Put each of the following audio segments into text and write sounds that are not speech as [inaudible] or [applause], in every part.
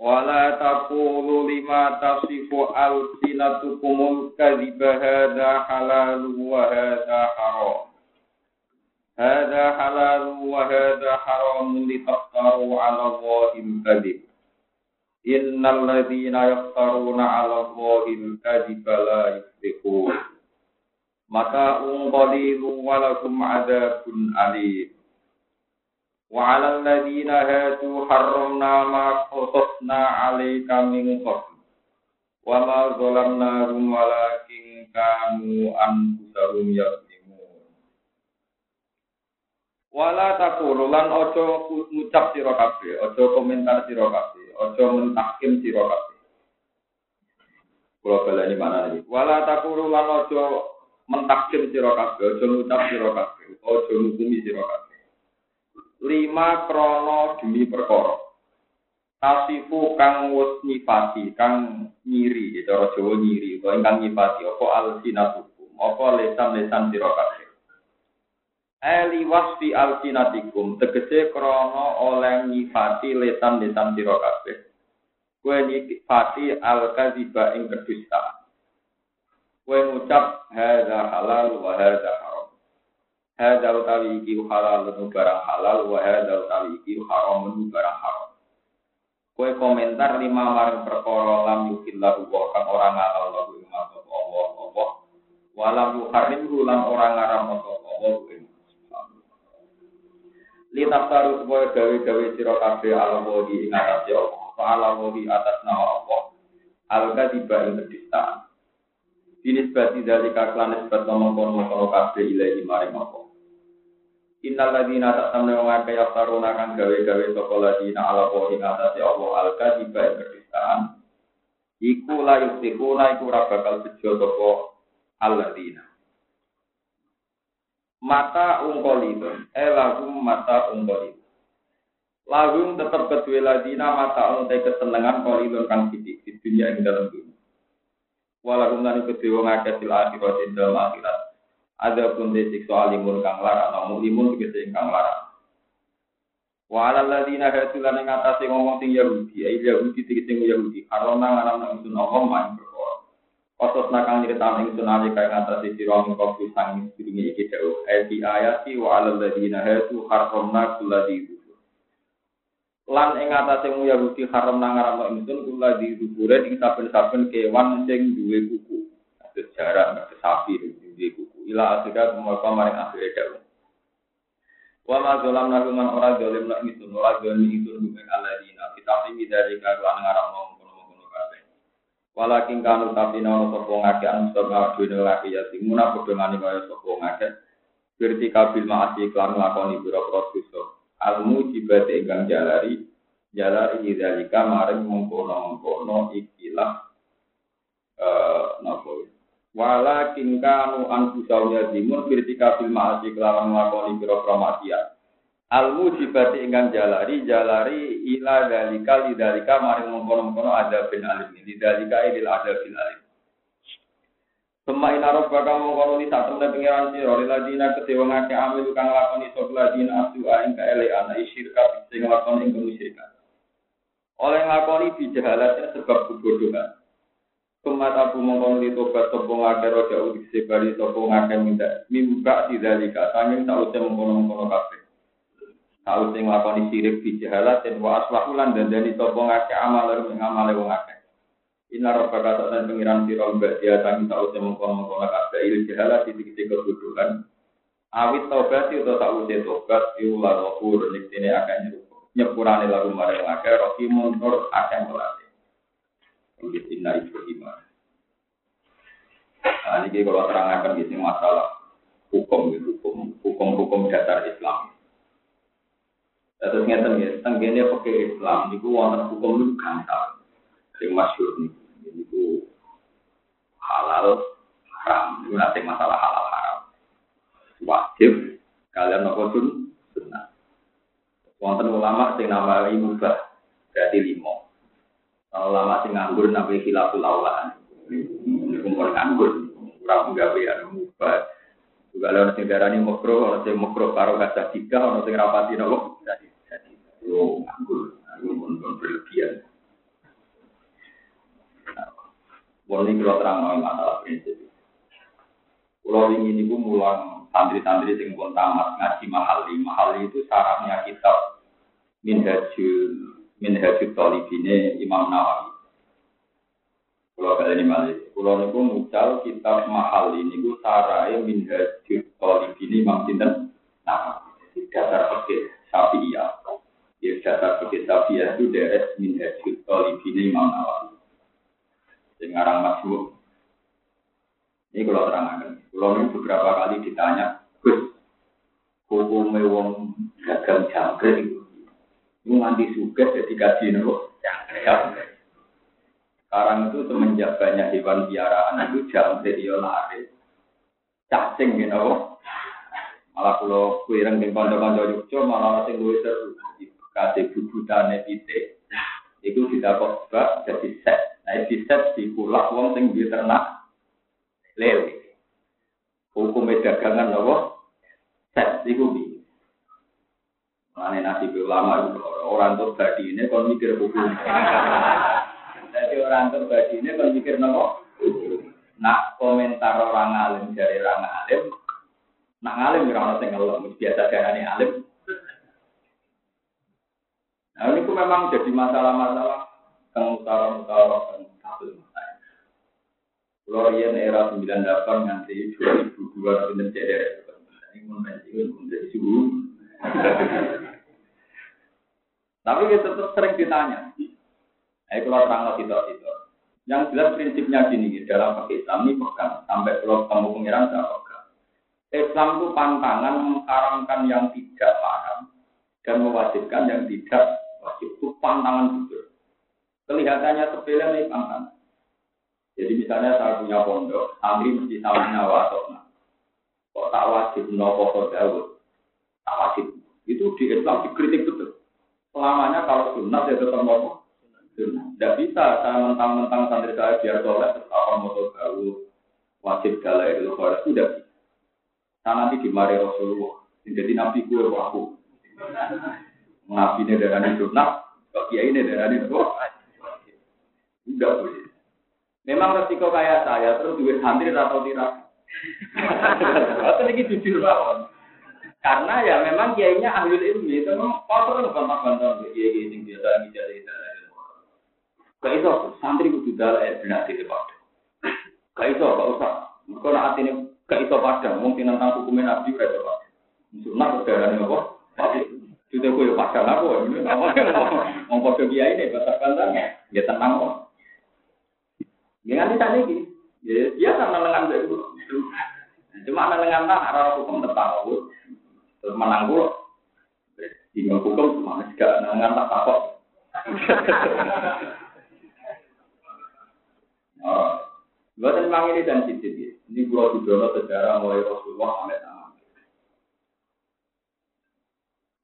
Wala taqulu lima tasifu alsinatukumul kadhiba hadha halal wa hadha haram. Hadha halal wa hadha haram litaftaru ala Allahil kadhib. Innal ladhina yaftaruna ala Allahil kadhiba la yuflihun. Maka qalilu wa lakum adabun alim. وعلى الذين هادوا حرمنا ما قصصنا عليك من قبل وما ظلمناهم ولكن كانوا أنفسهم يظلمون Wala takulu lan ojo ngucap sira kabeh, ojo komentar sira kabeh, ojo mentahkim sira kabeh. Kula baleni mana iki? Wala takulu lan ojo mentahkim sira kabeh, ojo ngucap sira kabeh, ojo ngukumi sira kabeh lima krono demi perkara. Tasifu kang wis nyifati, kang nyiri, ya cara Jawa nyiri, utawa ingkang nyifati apa alsinatukum, apa lesan-lesan sira kabeh. Eli wasfi alsinatikum, tegese krono oleh nyifati lesan-lesan sira kabeh. Kowe nyifati al-kadziba ing kedustaan. Kowe ngucap hadza halal wa hadza haram. Hadza utawi iki halal barang halal wa hadza utawi iki haram barang haram. Kue komentar lima maring perkara lam yukillahu wa kang ora ngalal lahu ing Allah Allah. Walam yuharrim lan ora ngaram Allah ing Li taftaru supaya gawe-gawe sira kabeh ala wahi ing atas Allah. Ala wahi atas nama Allah. Al-kadiba ing kedistaan. Binisbati dari kaklan nisbat ngomong-ngomong kabeh ilahi maring Allah. Innal ladina tak tamne wong akeh yaftaruna gawe-gawe sapa ladina ala wa ing atase Allah al kadiba kedistaan. Iku la yustikuna iku ora bakal bejo sapa alladzina. Mata ungkolidun, eh lagu mata ungkolidun. Lagu tetap kedua ladina mata untai kesenangan kolidun kang sidik di dunia ing dalam dunia. Walaupun lan kedua ngakeh sil akhirat ing dalam akhirat ada pun disiksa alimun kang larang, namun limun tegese kang larang. Wa alal ladina hasulan ing atase ngomong sing Yahudi, ai Yahudi tegese Yahudi, karena ngaram nang sun Allah main perkara. Otos nakang nyeritaan ing sun ali kaya ngatasi sira ing kopi sang sedurunge iki dawuh. Ayat ayati wa alal ladina hasu harramna kulladhi lan ing atase mu Yahudi haram nang ngaram ingsun kula di dubure ing saben-saben kewan sing duwe kuku. Ada jarak, sapi, duwe kuku ila asika mereka maring akhire dawu. Wa ma zalam naruman ora zalim nak itu ora zalim itu bukan aladina kita ini dari karuan ngarang ngomong kono-kono kabeh. Walakin kanu tapi nono sapa ngake anu sapa dhewe laki ya timuna padha ngani kaya sapa ngake. Berarti kabil maasi klan lakoni biro-biro dosa. Al mujibate ingkang jalari jalari idalika maring mengkono-mengkono ikilah eh napa Walakin kanu anfusahum yadimun birtika fil ma'asi kelawan nglakoni pira-pira maksiat. Al mujibati ingkang jalari jalari ila dalika lidalika maring mengkono-mengkono ada bin alim lidalika ilil ada bin alim. Pemain arab bakal mengkono di satu dan pengiran siro liladina kedewa ngake amil kang lakoni sok ladina abdu aing kaelean isyirka sing lakoni ing kemusyrikan. Oleh nglakoni bijahalatin sebab kebodohan. Kemata aku mongkon li tobat sopo ngake roja udik sebari sopo ngake minta mimba tidalika sanging sauce mengkono-mengkono kafe. Sauce nglakoni sirik di jahalat dan wa aswahulan dan dari sopo ngake amal lalu mengamale wong ngake. Ina roba kata dan pengiran siro mbak dia sanging sauce mengkono-mengkono kafe il jahalat di titik kebudukan. Awit tobat itu sauce tobat iulah rohur niktine akan nyepurane lagu marang ngake rohimun nur melatih. Inna Ibrahim. Nah, ini kalau terangkan di sini masalah hukum, hukum, hukum-hukum dasar Islam. Terus ngeten ya, tenggene pakai Islam, niku wonten hukum itu gampang, sing masyhur nih. itu halal haram. Itu nanti masalah halal haram. Wajib kalian nopo sun sunnah. Wonten ulama sing namai mubah berarti limo. Ulama sing nganggur nabi khilaful aula. Ini kumpul nganggur. Kurang ya mubah. Juga orang sing darani makro, orang sing makro karo kaca tiga, orang sing rapati nopo. Jadi, jadi, yo nganggur. Itu pun berlebihan. Wong ini kalau terang masalah prinsip. Kalau ingin ibu mulang santri-santri sing pun tamat ngaji mahali. Mahali itu syaratnya kitab Minhajul Minhajul Talibine Imam Nawawi. Kalau kalian ini malih, kalau niku mucal kitab mahal ini ku sarai Minhajul Talibine Imam Sinten Nawawi. Dasar fikih Syafi'iyah. Ya dasar fikih Syafi'iyah itu deres Minhajul Talibine Imam Nawawi. Sing aran masbuk. Ini kalau terangkan. Kalau ini beberapa kali ditanya, Gus, hukumnya wong gagal jangkrik nanti suka jadi gaji nopo. Sekarang itu semenjak banyak hewan piaraan itu jangkrik ya lari. Cacing gitu nopo. Malah kalau kuireng di kanca-kanca Yogyo malah masih gue seru. Kasih bubutane titik. Itu tidak kok jadi set. Nah, di set di pulak wong sing di ternak lele. Hukum dagangan nopo set iku bi. Mane nasi ulama itu orang tuh badi ini kon mikir hukum. Jadi orang tuh badi ini kon mikir nopo. Nak komentar orang alim dari orang alim, nak alim ora ono sing ngelem biasa darane alim. Nah ini memang jadi masalah-masalah kang utara-utara kang kabel yang era 98 nganti 2002 pinter ceder. Ini menjadi suhu. Tapi kita tetap sering ditanya. Eh kalau terang itu itu. Yang jelas prinsipnya gini dalam pakai Islam ini pegang sampai kalau kamu pengiran saya pegang. Islam itu pantangan mengharamkan yang tidak haram dan mewajibkan yang tidak wajib. Itu pantangan betul. Kelihatannya sepele nih pantangan. Jadi misalnya saya punya pondok, santri mesti tahu nyawa atau. Kok tak wajib nopo Daud? Tak wajib. Itu di Islam dikritik betul. Selamanya kalau sunat ya tetap nopo. Tidak bisa saya mentang-mentang santri saya biar soleh apa motor Daud wajib galai itu kalau tidak bisa. Nanti dimari Rasulullah. Jadi nabi gue aku. Nabi ini darah sunat, kok kiai ini darah ini Tidak boleh. Memang resiko kayak saya terus duit santri atau tidak. [laughs] Atau ini jujur banget. Karena ya memang kiainya ahli ilmu itu memang kotor kan bantang-bantang kiai kiai yang biasa bicara itu. Gak itu santri kudu dalah ya benar di depan. Gak itu gak usah. Mereka nak ini gak itu padang. Mungkin tentang hukumnya nabi gak itu padang. Sunat darah apa? Sudah kue padang aku. Mau kode kiai ini bantang-bantang ya tenang kok. Ya nanti tadi gini, ya biasa menengan itu. Cuma menengan tak arah hukum tentang terus menang gue. Tinggal hukum cuma juga menengan tak takut. [laughs] Buat memang ini sensitif ya. Ini gua didono sejarah mulai Rasulullah sampai tangan.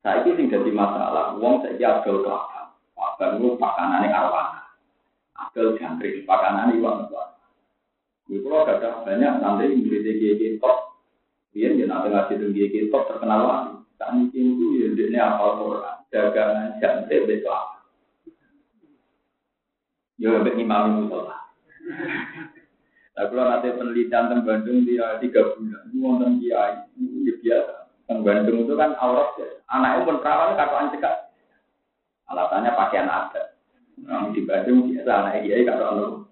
Saya ini sing jadi masalah, uang saya agak kelakar. Wabah itu pakanannya arwana. Agak jangkrik, pakanannya iwan iwan. Di pulau ada banyak nanti GG top. Dia dia nanti ngasih GG top terkenal lagi. Tak mungkin itu ya dia apa orang dagangan jangkrik besok. Ya, bagi imam musola. Nah, kalau nanti penelitian tentang Bandung dia tiga bulan, itu nonton dia itu biasa. Tentang Bandung itu kan aurat ya. Anaknya pun perawan kata cekak. Alasannya pakaian adat. Nah, di Bandung biasa anak kiai kata anu.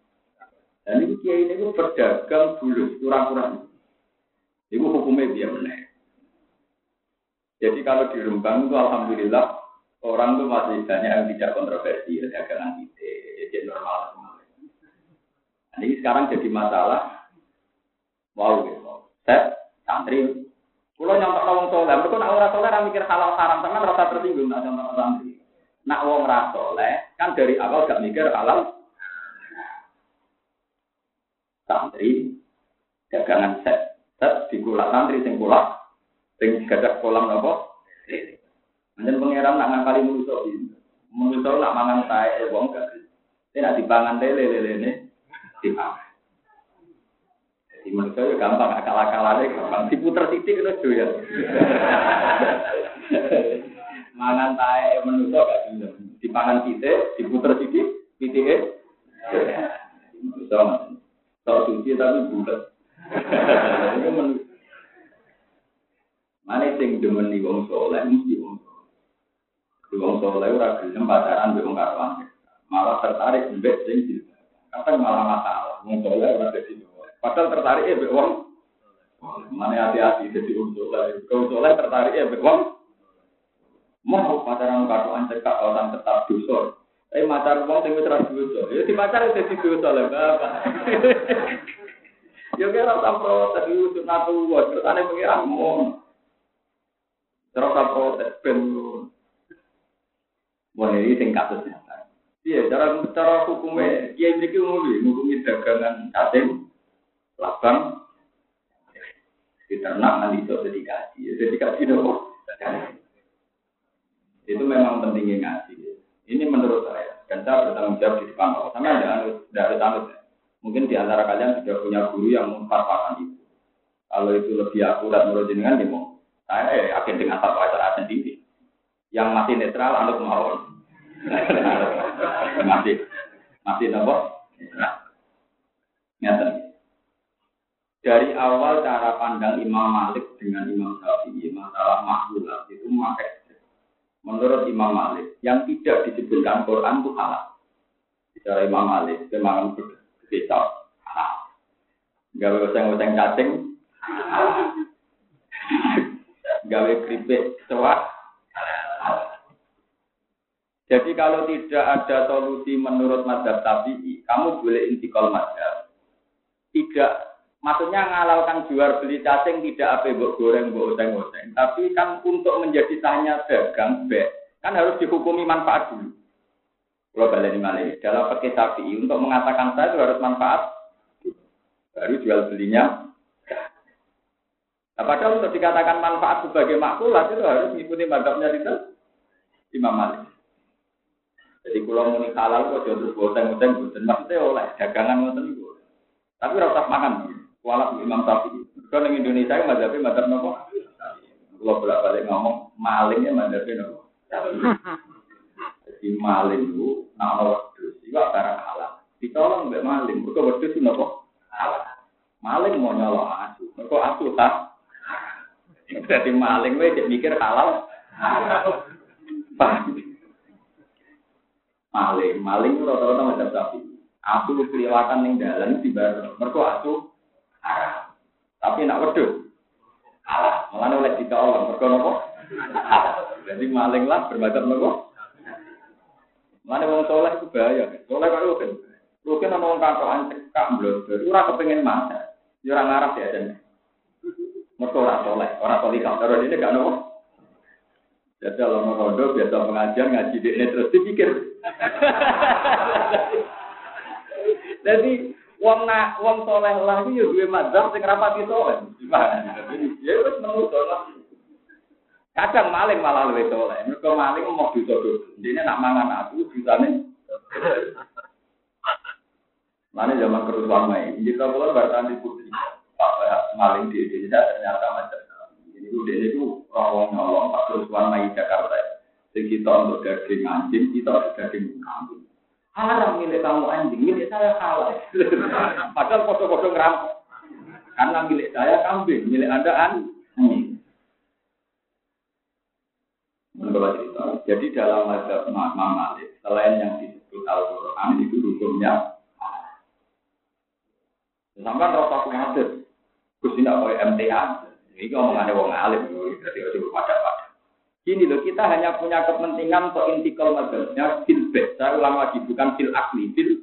Dan itu kiai ini itu berdagang dulu kurang-kurang. Itu hukumnya dia benar. Jadi kalau di Rembang itu alhamdulillah orang itu masih banyak yang tidak kontroversi ya, dagangan ide, jadi normal semua. Nah, ini sekarang jadi masalah. Wow, gitu. Saya santri, kalau nyontok orang soleh, mereka nak orang soleh mikir halal haram, teman rasa tersinggung nak nyontok santri. Nak wong soleh, kan dari awal gak mikir halal. santri dagangan set di kulak santri sing kulak sing gadah kolam nopo Anjen pangeran nak ngakali manusa iki. Manusa nak mangan tae wong gak. Nek dipangan lele lele ne dipangan. Jadi manusia ya gampang akal-akalane gampang diputer titik itu ya. [laughs] mangan tae manusa gak gelem. Dipangan titik, diputer titik, titike. Manusa Tok suci tapi bulat. Mana sing demeni wong soleh mesti wong di wong soleh ora gelem pacaran mbek wong karuan. Malah tertarik mbek sing di. Kadang malah masalah. Wong soleh ora dadi Padahal tertarik mbek wong Mana hati-hati jadi wong soleh. Wong soleh tertarik mbek wong mau pacaran karuan cekak orang tetap dusur. Tapi macar wong sing wis ra dosa. Ya di pacar dadi dosa lho, Bapak. [laughs] Yo kira ora protes iki sunatu wa, terus ane pengiran mon. Terus protes ben Mulai ini sing kasus nyata. Iya, cara cara hukumnya, iya ini ngomong ngomongin dagangan cacing, labang, di ternak nanti itu dedikasi, dedikasi dong. Itu memang pentingnya ngaji. Ini menurut saya, dan saya bertanggung jawab di depan Allah. Sama tidak ada tanggung Mungkin di antara kalian sudah punya guru yang memfatwakan itu. Kalau itu lebih akurat menurut jenengan, ya mau. Saya ya yakin dengan satu acara sendiri yang masih netral anut mawon. [laughs] masih masih nopo? Nyata. Dari awal cara pandang Imam Malik dengan Imam Syafi'i masalah makhluk itu memakai menurut Imam Malik yang tidak disebutkan Quran itu halal. Bicara Imam Malik, memang berbeda halal. Gawe oseng-oseng cacing, gawe keripik cewek, jadi kalau tidak ada solusi menurut madhab tabi'i, kamu boleh intikal madhab. Tidak, maksudnya ngalalkan jual beli cacing tidak apa buat goreng, buat oseng-oseng. Tapi kan untuk menjadi tanya dagang, be, kan harus dihukumi manfaat dulu. Kalau balik ini dalam pakai tabi'i untuk mengatakan saya itu harus manfaat, baru jual belinya. Nah, padahal untuk dikatakan manfaat sebagai maklumat itu harus mengikuti madhabnya itu Imam Malik. Jadi kalau mau halal kok jodoh boteng boteng boteng maksudnya oleh dagangan boteng itu. Tapi rasa makan. Walau Imam Syafi'i. Kalau di Indonesia yang mazhabnya mazhab nopo. Kalau bolak balik ngomong malingnya mazhabnya nopo. [laughs] Jadi maling itu nak wedus itu barang halal. Ditolong mbak maling. Mereka wedus itu nopo halal. Maling mau nyolong asu. Mereka asu tak. Jadi maling itu mikir halal. Paham? maling. Maling rata-rata macam sapi. Aku kelihatan ning dalan di bar. Mergo aku haram. Tapi nak wedhus. Alah, malah oleh Allah. Mergo nopo? Jadi maling lah bermacam nopo? Mana wong soleh itu bahaya. Soleh kok rugen. Rugen ana wong kantokan cekak blodor. Ora kepengin masak. Ya ora ngarep ya jan. Mergo ora soleh, ora soleh kalau ini gak nopo. Jadi kalau mau rondo biasa pengajian ngaji di terus dipikir. [laughs] Jadi wong nak wong soleh lah itu ya gue madzhab sing rapati soleh. Jadi ya wis menurut lah. Kadang maling malah lebih soleh. Mereka maling mau dituduh. Ini nak mangan aku bisane. Mana zaman kerusuhan main. Jika kalau bertahan di putri, pak maling di Indonesia ternyata macam itu dia itu rawong nolong pak terus warna Jakarta. Jadi kita untuk daging anjing, kita untuk daging kambing. Haram milik kamu anjing, milik saya halal. [laughs] Padahal foto-foto ngerampok. Karena milik saya kambing, milik anda anjing. Menurut cerita. Jadi dalam mazhab Imam Malik, selain yang disebut Al-Quran itu hukumnya Sampai rasa kuatir, Gus tidak boleh MTA. Ini omongannya wong alim, jadi harus pada pada. Gini loh, kita hanya punya kepentingan untuk intikal mazhabnya fil Saya ulang lagi, bukan fil akli, fil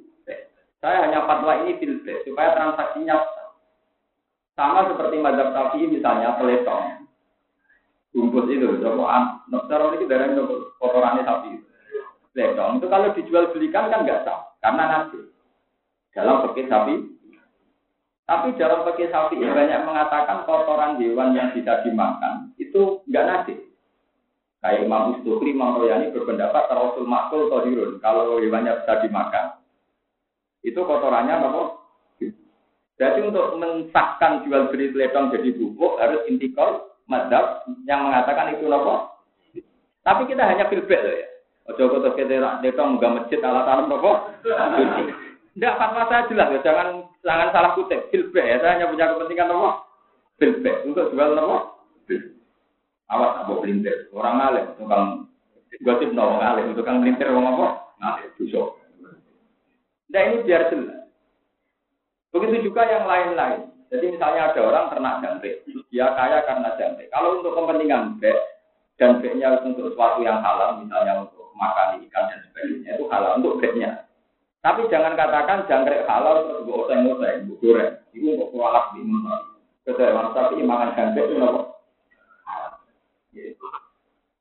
Saya hanya fatwa ini fil supaya transaksinya sama seperti mazhab tafi misalnya peletong. Bungkus itu, coba cara ini dari kotorannya sapi. Peletong itu kalau dijual belikan kan nggak sah, karena nanti dalam pakai sapi Tapi dalam pakai sapi banyak mengatakan kotoran hewan yang bisa dimakan itu enggak najis. Kayak Imam Ustukri, Imam Royani berpendapat Rasul Makul Tohirun. Kalau hewannya bisa dimakan, itu kotorannya apa? Jadi untuk mensahkan jual beli teletong jadi bubuk harus intikal madhab yang mengatakan itu apa? Tapi kita hanya filbek loh ya. Ojo kok kita teletong nggak masjid alat alam apa? Tidak fatwa saya jelas ya, jangan jangan salah kutip. Filbek ya, saya hanya punya kepentingan apa? Filbek untuk jual apa? Awas apa pelintir. Orang alim, tukang gosip no orang alim, tukang pelintir orang apa? Ngalim, busuk. Nah ini biar jelas. Begitu juga yang lain-lain. Jadi misalnya ada orang ternak jangkrik, dia kaya karena jangkrik. Kalau untuk kepentingan bek dan beknya untuk sesuatu yang halal, misalnya untuk makan ikan dan sebagainya, itu halal untuk beknya. Tapi jangan katakan jangkrik halal terus gue oseng-oseng, gue goreng. Itu untuk kualat di mana. Tapi makan jangkrik itu apa?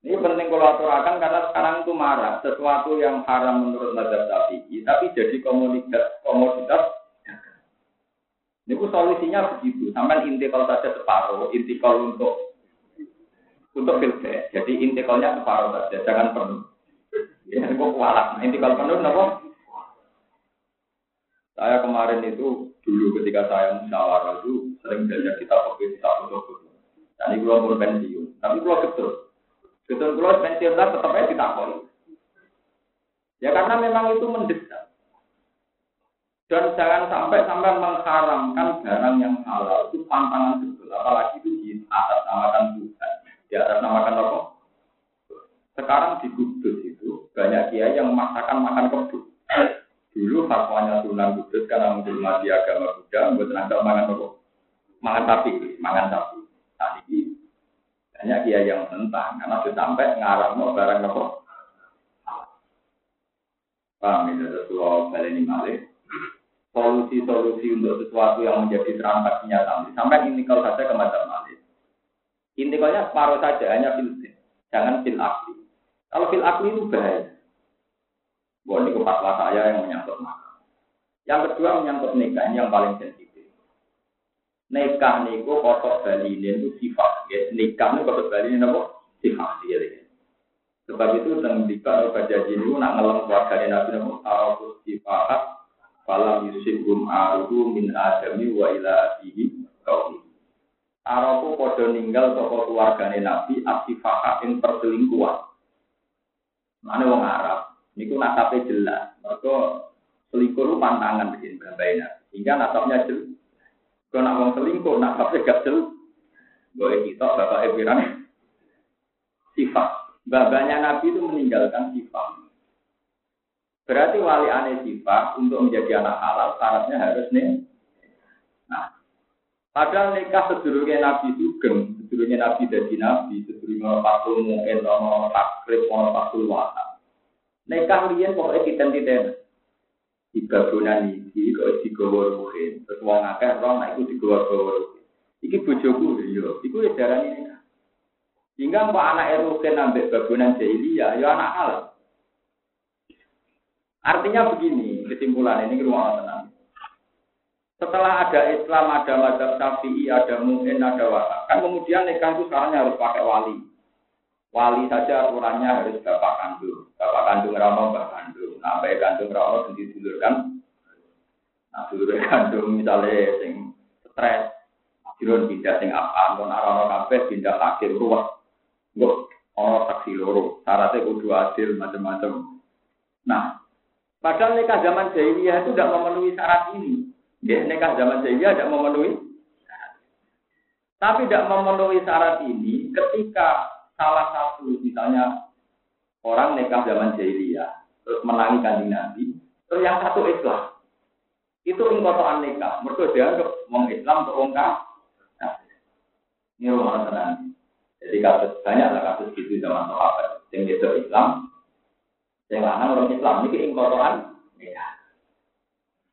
Ini penting kalau aturakan karena sekarang itu marah sesuatu yang haram menurut mazhab Syafi'i, tapi jadi komoditas komoditas. Ini solusinya begitu. Sampai intikal saja separuh, intikal untuk untuk filter. Jadi intikalnya separuh saja, jangan penuh. Ya, kok kualat. Nah, intikal penuh, nopo. Saya kemarin itu dulu ketika saya musyawarah itu sering belajar kitab kopi, kitab foto-foto. Dan ini belum pensiun, tapi belum betul. Betul kalau pensiun lah tetap aja ditakoni. Ya karena memang itu mendesak. Dan jangan sampai sampai mengharamkan barang yang halal itu pantangan betul. Apalagi itu di atas namakan Tuhan. Di atas namakan apa? Sekarang di Kudus itu banyak kiai yang memaksakan makan kebun. Dulu fatwanya Sunan Kudus karena menghormati agama Buddha, buat tenaga makan apa? Makan sapi, makan sapi. Tadi ini banyak kiai yang tentang karena sudah sampai ngarang mau barang apa. Paham Rasulullah balik ini malik. Solusi-solusi untuk sesuatu yang menjadi kenyataan. Sampai ini kalau saja ke malik. Intikalnya separuh saja, hanya fil Jangan fil akli. Kalau fil akli itu bahaya. Buat ini kepala saya yang menyangkut makam. Yang kedua menyangkut nikah, ini yang paling sensitif. Nikah niku kotok balinin itu sifat. Ya, nikah niku kotok balinin apa? Sifat. Ya. Sebab itu tentang nikah baca niku nak ngelam keluarga Nabi Nabi Arabus sifat falam yusibum aruhu min adami wa ila abihi kaum. Arabu podo ninggal toko keluarga Nabi asifah yang perselingkuhan. Mana wong Arab? Niku nasabnya jelas. Mereka selingkuh pantangan begini berbeda. Hingga nasabnya jelas. Kalau nak mau selingkuh, nasabnya gak jelas. Boleh kita bapak Ebiran sifat. Babanya Nabi itu meninggalkan sifat. Berarti wali aneh sifat untuk menjadi anak halal syaratnya harus nih. Nah, padahal nikah sedurungnya Nabi Sugeng, sedurungnya Nabi jadi Nabi, sedurungnya Fakul Mu'en, Ono Takrib, Ono Fakul Wata. Nikah liyan pokoknya di babunan ini kok di gawa ruhin terus wong akeh roh nek iku digawa gawa ruhin. Iki bojoku yo. Iku ya darani nikah. Sehingga mbak anak ruhin ambek babunan jahiliyah ya anak halal artinya begini kesimpulan ini rumah tenang setelah ada Islam, ada mazhab Syafi'i, ada Mu'in, ada Wata. Kan kemudian nikah itu sekarang harus pakai wali. Wali saja aturannya harus bapak kandung. Bapak kandung ramo, bapak kandung. Nah, bapak kandung ramo sendiri dulur kan. Nah, dulur kandung misalnya sing stres. Jirun pindah sing apa, kon arano kabeh pindah akhir ruwet. Mbok ono saksi loro. Syaratnya kudu adil macam-macam. Nah, padahal nikah zaman jahiliyah itu tidak memenuhi syarat ini. Ya, nikah zaman jahiliyah tidak memenuhi tapi tidak memenuhi syarat ini ketika salah satu misalnya orang nikah zaman jahiliyah terus menangi kanjeng Nabi, terus yang satu Islam. Itu ingkotoan nikah. Mereka dianggap wong Islam untuk wong Nah, ini rumah tenang. Jadi kasus banyak lah kasus gitu zaman sahabat. Yang itu Islam, yang lanang orang Islam ini ingkotoan nikah.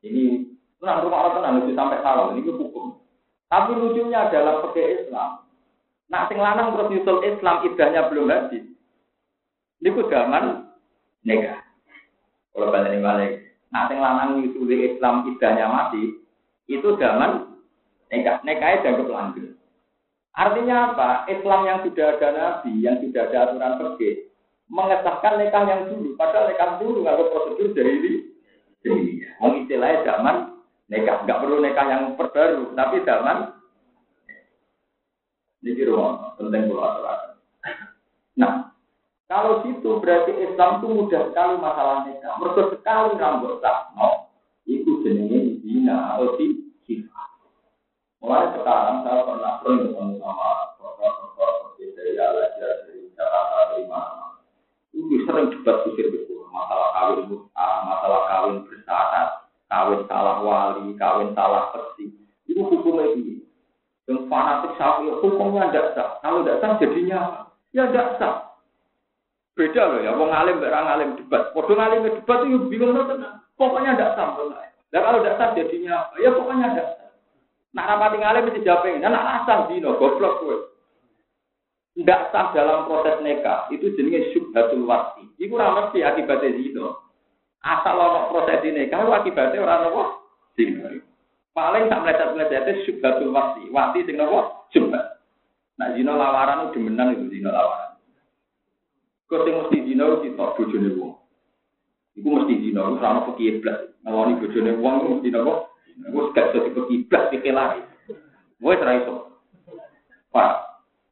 Ini Tenang rumah orang tenang itu sampai salah ini hukum. Tapi lucunya adalah pakai Islam. Nak sing lanang terus nyusul Islam idahnya belum habis. Ini ku zaman nikah. Kalau balik ini balik. Nak sing lanang nyusul Islam idahnya mati, itu zaman Nekah, nekah dianggap langgeng. Artinya apa? Islam yang sudah ada nabi, yang sudah ada aturan pergi, mengesahkan nikah yang dulu. Padahal nikah dulu nggak ada prosedur dari ini. Mau istilahnya zaman nikah, nggak perlu nikah yang perbaru, tapi zaman ini rumah penting pulau. Nah, kalau situ berarti Islam itu mudah sekali masalah nikah. Mereka sekali rambut tak no, itu jenisnya zina atau sifat. Mulai sekarang saya pernah ketemu sama seperti dari Alajar, dari Jakarta, dari mana. Itu sering debat kusir betul. Masalah kawin mut'ah, masalah kawin bersyarat, kawin salah wali, kawin salah persi. Itu hukumnya ini. Yang fanatik sapi, hukumnya tidak sah. Kalau tidak sah jadinya? Ya tidak sah. Beda loh ya, wong alim berang alim debat. Podo ngalim debat itu bingung tenang. Pokoknya tidak sah. Dan kalau tidak sah jadinya? Ya pokoknya tidak sah. Nak rapati ngalim mesti jawabin. Nah, nak asal dino, goblok gue. Tidak sah dalam proses nikah itu jenisnya syubhatul wasi. Iku ora mesti akibatnya zina. Asal ono proses nikah itu akibatnya orang nopo zina. Paling tak meleset-meleset syubhatul wasi. Wasi sing nopo syubhat. Nah zina lawaran itu demenan itu zina lawaran. Kau sing mesti zina itu kita bojone wong. Iku mesti zina, ora ono pekiblas. Ngeloni bojone wong itu mesti nopo? Iku gak iso dipekiblas dikelari. Wes ra iso. Pak,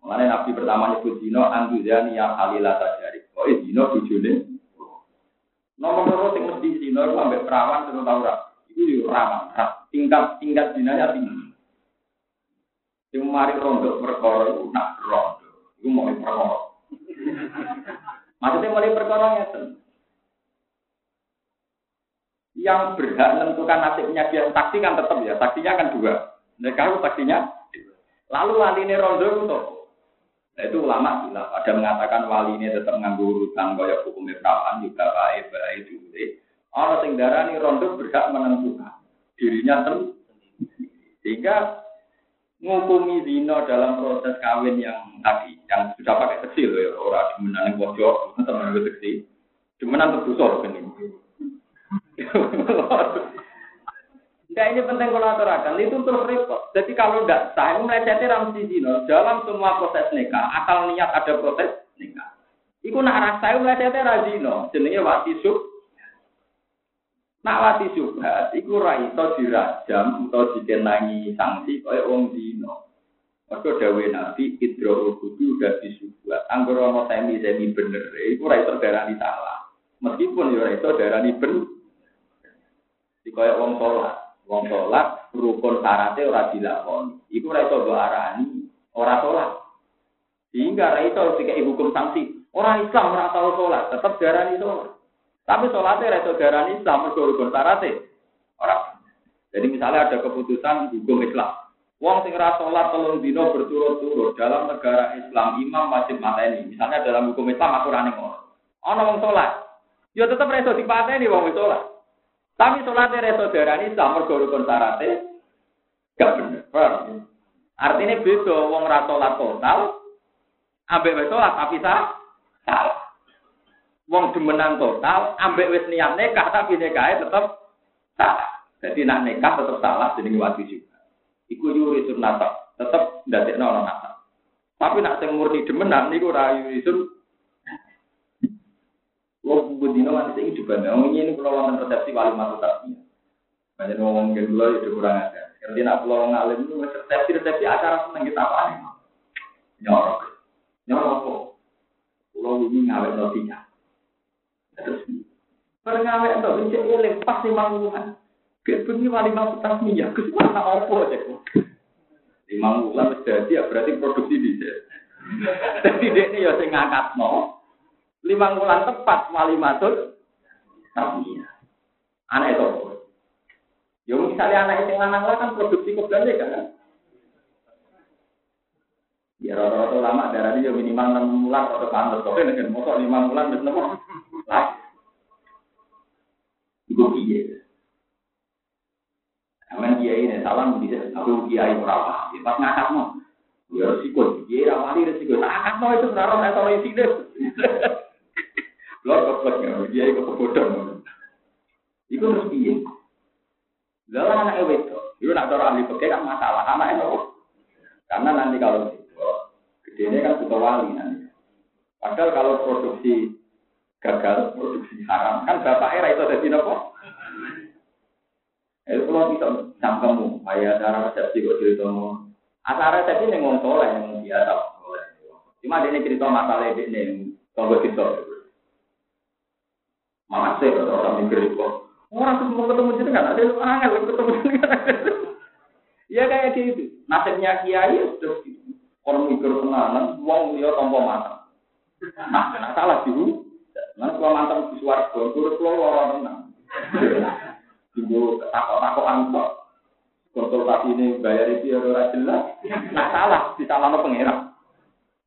Mengenai Nabi pertama nyebut Dino, Anduzani yang halilah tajari. Oh, eh, Dino bujune. Nomor nomor sing mesti Dino itu sampai perawan terus tahu rak. Itu di rawan. Tingkat tingkat dinanya tinggi. Yang mari rondo perkara itu nak rondo. Itu mau perkara. Maksudnya mulai perkara itu. Yang berhak menentukan nasibnya dia saksi kan tetap ya. Saksinya kan dua. Mereka itu saksinya. Lalu wali ini rondo itu Nah itu ulama bilang, ada mengatakan wali ini tetap nganggur urutan kaya hukum perawan juga baik baik juga. Orang sing darani rondo berhak menentukan dirinya sendiri. Sehingga ngukumi zina dalam proses kawin yang tadi, yang sudah pakai kecil ya, orang demenan yang pojok, teman gue kecil, demenan terbusor kan ini. Nah ini penting kalau aturakan, itu terus repot. Jadi kalau tidak sah, itu melecehnya ram zino dalam semua proses nikah, asal niat ada proses nikah. Iku nak rasa itu melecehnya razino, jenenge wati sub. Nak wati subhat, iku raito dirajam atau dikenangi sanksi kaya wong zino. Mereka dawe nabi, idro kudu udah disubuat. Anggur ono semi-semi bener, iku raito darah salah. Meskipun ya raito darah bener. Di kaya wong sholat. Wong sholat rukun syaratnya ora dilakoni. Iku ora iso arani ora sholat. Sehingga ora iso dikai hukum sanksi. Orang Islam ora tau sholat, tetap darani sholat. Tapi sholatnya ora iso darani Islam mergo rukun syaratnya. Ora. Jadi misalnya ada keputusan hukum Islam. Wong sing ora sholat telung dino berturut-turut dalam negara Islam imam wajib mateni. Misalnya dalam hukum Islam aku ora ning Ana wong sholat. Ya tetep ora iso dipateni wong sholat. Tapi sholatnya reso darani Islam mergo rukun syaratnya gak bener. Artinya beda wong ra sholat total ambek wis sholat tapi sah salah. Wong demenan total ambek wis niat nikah tapi nikahnya tetep salah. Jadi nak nikah tetep salah jadi wajib juga. Iku yuri sunnata, tetep ndadekno ana nata. Tapi nak sing murni demenan niku ra yuri Lo budino ini juga nih, ngomongnya ini kalau wonten resepsi wali masuk tasnya. Banyak ngomong ke dulu itu kurang ada. Karena nak pulau ngalim itu resepsi resepsi acara seneng kita apa nih? Nyorok, nyorok kok. Pulau ini ngawet notinya. Terus perngawe itu bisa eling pas lima bulan. Kebetulan wali masuk tasnya, kesukaan apa aja kok. Lima bulan terjadi ya berarti produksi bisa. [laughs] Jadi dia ini ya saya ngangkat no lima bulan tepat wali matur tapi anak itu ya misalnya anak itu lanang lah kan produksi kebelanja kan ya rata-rata lama darah dia minimal enam bulan atau pantas oke dengan motor lima bulan dan enam lah itu iya Aman kiai ini salam bisa aku kiai berapa? Pas ngakak mau, ya resiko kiai rawali resiko. Ngakak mau itu? Saya tahu isi deh. Lor keplek ya, dia ikut kebodohan. Iku terus piye? Lalu anak itu, itu nak dorong ahli pakai kan masalah anak itu. Karena nanti kalau gedenya kan butuh wali nanti. Padahal kalau produksi gagal, produksi haram, kan bapak era itu ada di nopo. Itu kalau bisa cangkemmu, kayak cara resepsi kok cerita mau. Acara resepsi yang ngomong soleh, yang biasa. Cuma dia ini cerita masalah ini, yang tunggu kalau orang mikir itu. Orang tuh mau ketemu jenengan, ada yang angel ketemu jenengan. [laughs] Ya kayak gitu. Nasibnya kiai ya sudah gitu. Orang mikir tenanan, uang dia tanpa mata. Nah, nah salah sih. Nah, kalau mantan di suara, turut keluar orang tenang. Tunggu takut-takutan kok. Konsultasi ini bayar itu ya ora jelas. Nah salah, disalahno pengira.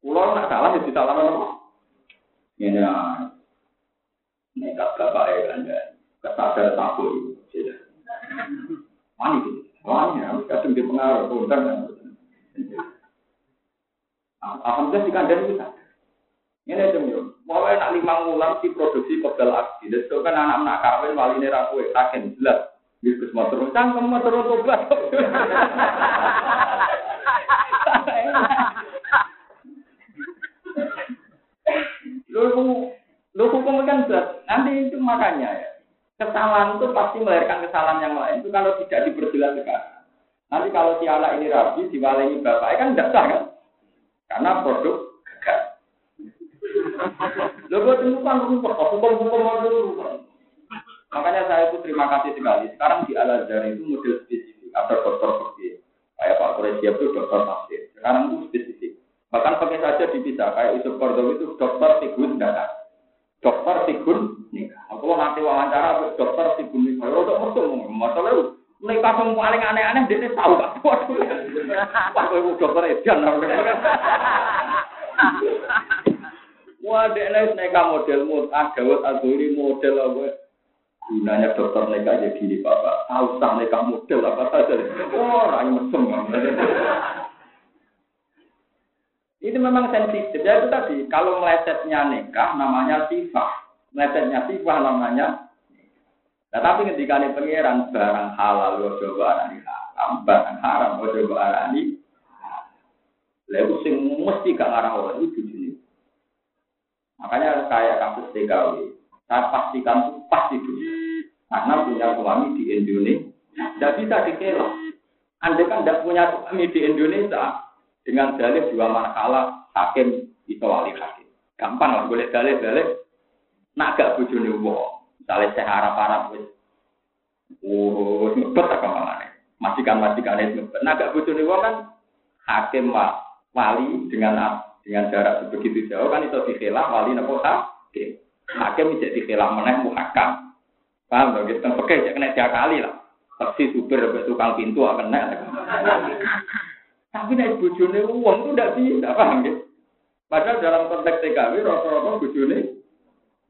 Pulau nak salah ya disalahno nopo. Ini ya. Nekat bapak ya kan ya. Kesadar takut. Itu. Mani ya. Kadang di pengaruh. Konten kan. Alhamdulillah di kandang kita. Ini aja yo. Mau nak lima ulang si produksi kebal aksi. Dan kan anak-anak kawin wali ini rapuh. Kagen jelas. Yesus mau terus cangkem tobat. [laughs] Lu lu hukum kan Nanti itu makanya ya. Kesalahan itu pasti melahirkan kesalahan yang lain. Itu kalau tidak diperjelas sekarang. Nanti kalau si anak ini rabi, diwalengi bapaknya kan tidak sah kan? Karena produk gagal. Lo buat itu hukum, hukum-hukum dulu. Makanya saya itu terima kasih sekali. Sekarang di Al Azhar itu model spesifik. Ada dokter pergi. Kayak Pak Koresia itu dokter tafsir. Sekarang itu spesifik. Bahkan pakai saja dipisah. Kayak Yusuf Kordowi itu dokter tigun data. Dokter tigun nikah. Aku nanti wawancara dokter tigun nikah. Kalau untuk masuk, masalah. Nikah yang paling aneh-aneh, dia tahu gak? Waduh. Wah, itu dokter Edian. Wah, dia nikah model mutah, Dawud Aduri model apa gunanya dokter nikah jadi bapak tahu sah nikah model apa saja oh orang mesum itu memang sensitif ya itu tadi kalau melesetnya nikah namanya sifat melesetnya sifat namanya nah, tapi ketika ini pangeran barang halal lo coba arani haram barang haram lo coba arani lalu sing mesti gak arah orang itu sini makanya kayak kasus TKW saya pastikan itu pasti dosa. Karena punya suami di Indonesia. Tidak bisa dikira. Anda kan tidak punya suami di Indonesia. Dengan dalih dua manakala hakim itu wali hakim. Gampang lah, boleh dalih-dalih. Nak gak bujuni wong. Misalnya saya harap-harap. Oh, ngebet apa Majikan-majikan itu ngebet. Nak gak bujuni kan hakim wali dengan dengan jarak sebegitu jauh kan itu dikhilah wali nopo hakim. Hakim bisa dikhilah meneh muhakam. Paham dong? Kita pakai ya kena tiap kali lah. Taksi supir tukang pintu akan kena. Tapi naik bujune uang itu tidak bisa, paham ya? Padahal dalam konteks TKW rata-rata bujune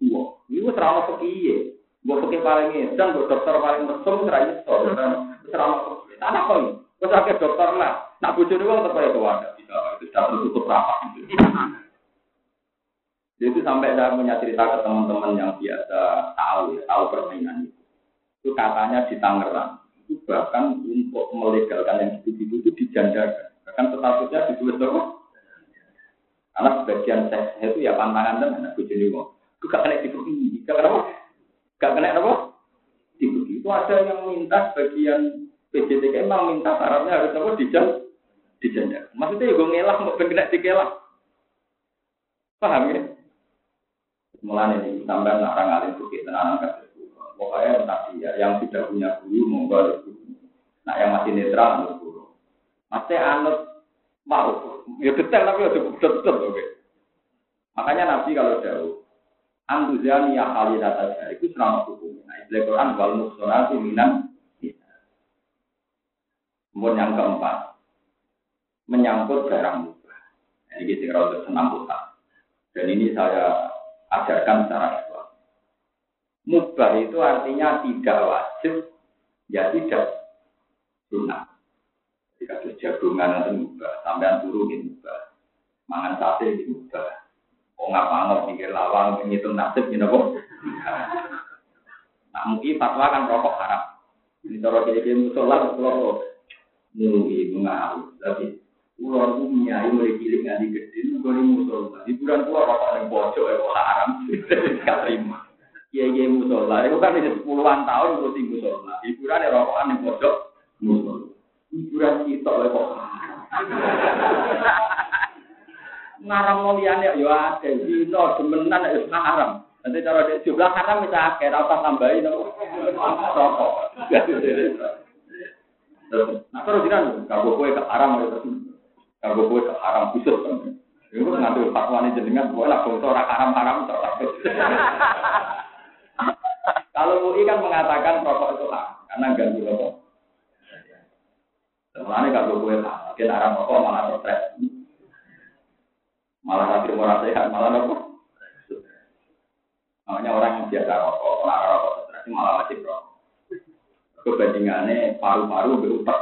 uang. Ini serama pekiye. Gue pakai paling edan, gue dokter paling mesum, serai itu. Serama pekiye. Tanah kok ini? Gue sakit dokter lah. Nak bujune uang tetap ada. Bisa, itu sudah tertutup rapat. Itu sampai saya punya cerita ke teman-teman yang biasa tahu ya, tahu permainan itu. Itu katanya di Tangerang, itu bahkan untuk melegalkan yang gitu-gitu itu dijanjakan. Bahkan statusnya ditulis apa? Karena sebagian seks itu ya pantangan dan anak bujuni wong. Itu gak kena dibuki. Gak kenapa? Gak kena apa? Dibuki. Itu ada yang minta sebagian PJTK emang minta syaratnya harus apa? Dijan, dijanjakan. Maksudnya ya gue ngelak, mau kena dikelak. Paham ya? Mulai ini sampai orang alim bukit tenanan kasih Pokoknya tadi ya, yang tidak punya guru monggo guru. Nah yang masih netral harus guru. Masih anut mau, ya detail tapi ya cukup betul oke. Makanya Nabi kalau jauh, Anduzani ya kali data itu selama hukum. Nah, istilah Quran wal muksonati minang. Kemudian yang keempat, menyangkut barang mubah. Ini kita kalau senam Dan ini saya ajarkan secara. Mubah itu artinya tidak wajib, ya tidak sunnah. Jika ada jagungan itu mubah, sampean turu ini mubah, mangan sate ini mubah. Oh nggak mau pikir lawang, menghitung nasib ini kok. Nah mungkin fatwa kan rokok haram. Ini cara kiri kiri musola, kalau Nunggu mengaruh. Tapi pulau itu nyai mulai cilik nganti gede. Nunggu ini musola. Hiburan pulau rokok yang pojok ya kok haram. [laughs] Gak terima. Iya iya musola. Itu kan ini puluhan tahun ngurusi musola. Hiburan ya rokokan yang pojok musola. Hiburan kita [laughs] ya kok. Ngarang mau liane ya ada. Dino demenan ya haram. Nanti cara jumlah haram bisa akhir apa tambahin rokok. Nah terus jiran, kalau kue ke haram itu kalau kue ke haram khusus kan. Itu ngambil fatwa ini jenengan, gue lah bongso orang haram haram [laughs] Kalau UI kan mengatakan rokok itu haram karena ganggu rokok. Sebenarnya kalau kue mungkin haram rokok malah stres. Malah nanti mau sehat, malah rokok. Makanya orang yang biasa rokok, malah rokok stres malah wajib rokok kebandingannya paru-paru berutak.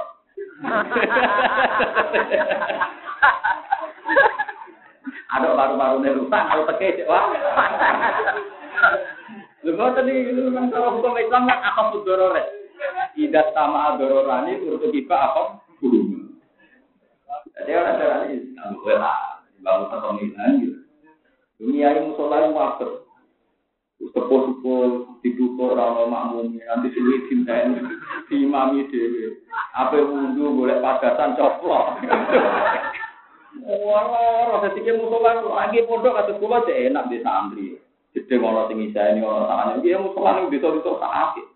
Ada paru-paru rusak, kalau teke wah. Lalu tadi itu kan kalau hukum Islam kan apa pudorore? Tidak sama adororani untuk kita apa? Jadi orang cara ini, kalau lah, bangun satu gitu. Dunia ini musola yang wajar. Sepuh-sepuh dibuka orang makmum nanti sini cintain di mami dewi. Apa wudhu boleh padasan coplok. Wah, rasa tiga musola lagi pondok atau sekolah enak di santri. Jadi kalau tinggi saya ini orang tangannya, dia musola ini bisa bisa sakit.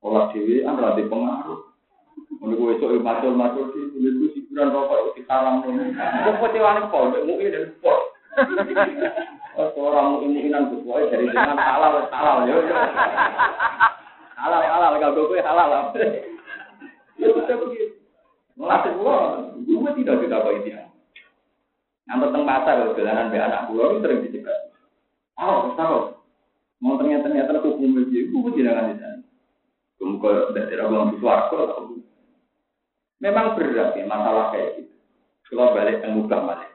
Olah dewi kan rada pengaruh. Menurut gue itu macul macul sih, menurut gue hiburan rokok di salam nih. Kok kecewa nih pol, mungkin dari pol. Orang mungkin-mungkinan sesuai dari dengan halal, halal ya. Halal, halal, kalau gue halal lah. Ya sudah begitu. Melatih gua, gue tidak tidak apa ini. Yang tentang pasar, jalanan be anak gua itu sering dicegah. Oh, tahu. Mau ternyata ternyata hukum itu, gue tidak akan di sana. Kemudian dari ragu suarga, memang berat ya masalah kayak gitu. Kalau balik ke mubah balik.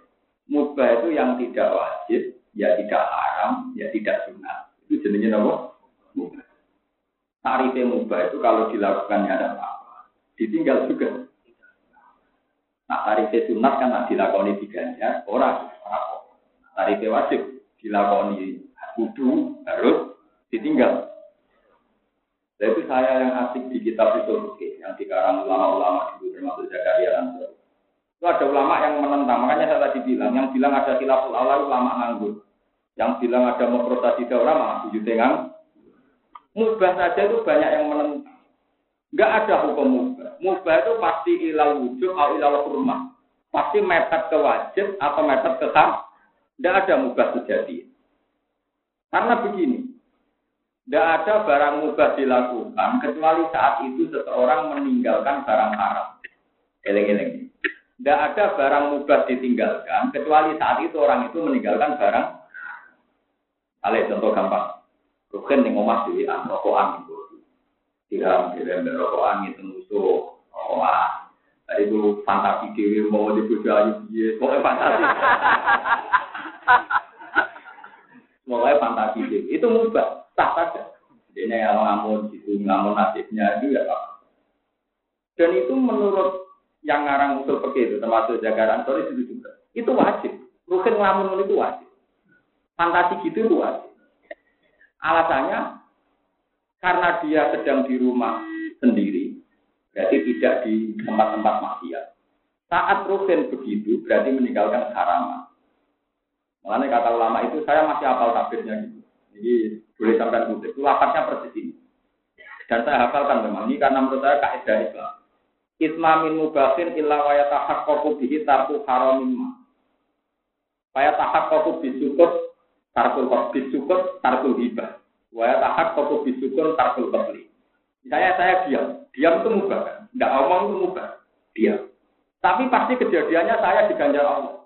Mubah itu yang tidak wajib, ya tidak haram, ya tidak sunat. Itu jenisnya apa? Mubah. Tarifnya mubah itu kalau dilakukannya ada apa? Ditinggal juga. Nah, tarifnya sunat kan dilakoni diganjar, orang Tarifnya wajib dilakoni kudu harus ditinggal. Dan itu saya yang asik di kitab itu yang dikarang ulama-ulama itu termasuk Zakaria Ansor. Itu ada ulama yang menentang, makanya saya tadi bilang, yang bilang ada khilaful awal ulama nganggur. Yang bilang ada memprotasi daurah malah tujuh tengang. Mubah saja itu banyak yang menentang. Enggak ada hukum mubah. Mubah itu pasti ilal wujud atau ilal kurma. Pasti mepet ke wajib atau mepet ke ham. Enggak ada mubah sejati. Karena begini, tidak ada barang mubah dilakukan kecuali saat itu seseorang meninggalkan barang haram. Eleng-eleng. Tidak ada barang mubah ditinggalkan, kecuali saat itu orang itu meninggalkan barang. Ale contoh gampang. Rukin yang ngomah di rokokan itu. Tiram, tiram, rokokan itu musuh. Tadi itu fantasi dewi mau dibujuk ayu. Pokoknya fantasi. [laughs] Pokoknya fantasi dewi. Itu mubah. Sah saja. Jadi yang ngamun itu ngamun nasibnya itu ya Pak. Dan itu menurut yang ngarang usul pergi itu termasuk jagaran sorry itu juga itu wajib rukin ngelamun itu wajib fantasi gitu itu wajib alasannya karena dia sedang di rumah sendiri berarti tidak di tempat-tempat maksiat saat rukin begitu berarti meninggalkan haram Makanya kata ulama itu saya masih hafal tabirnya gitu. Jadi boleh sampai kutip. Itu lapasnya persis ini. Dan saya hafalkan memang ini karena menurut saya kaidah Islam Isma min mubahin illa wa yatahaqqaqu bihi tarku haramin ma. Wa yatahaqqaqu bisukut tarkul bisukut tarkul hibah. Wa yatahaqqaqu bisukut tarkul qatli. Misalnya saya diam, diam itu mubah kan? Enggak ngomong itu mubah, diam. Tapi pasti kejadiannya saya diganjar Allah.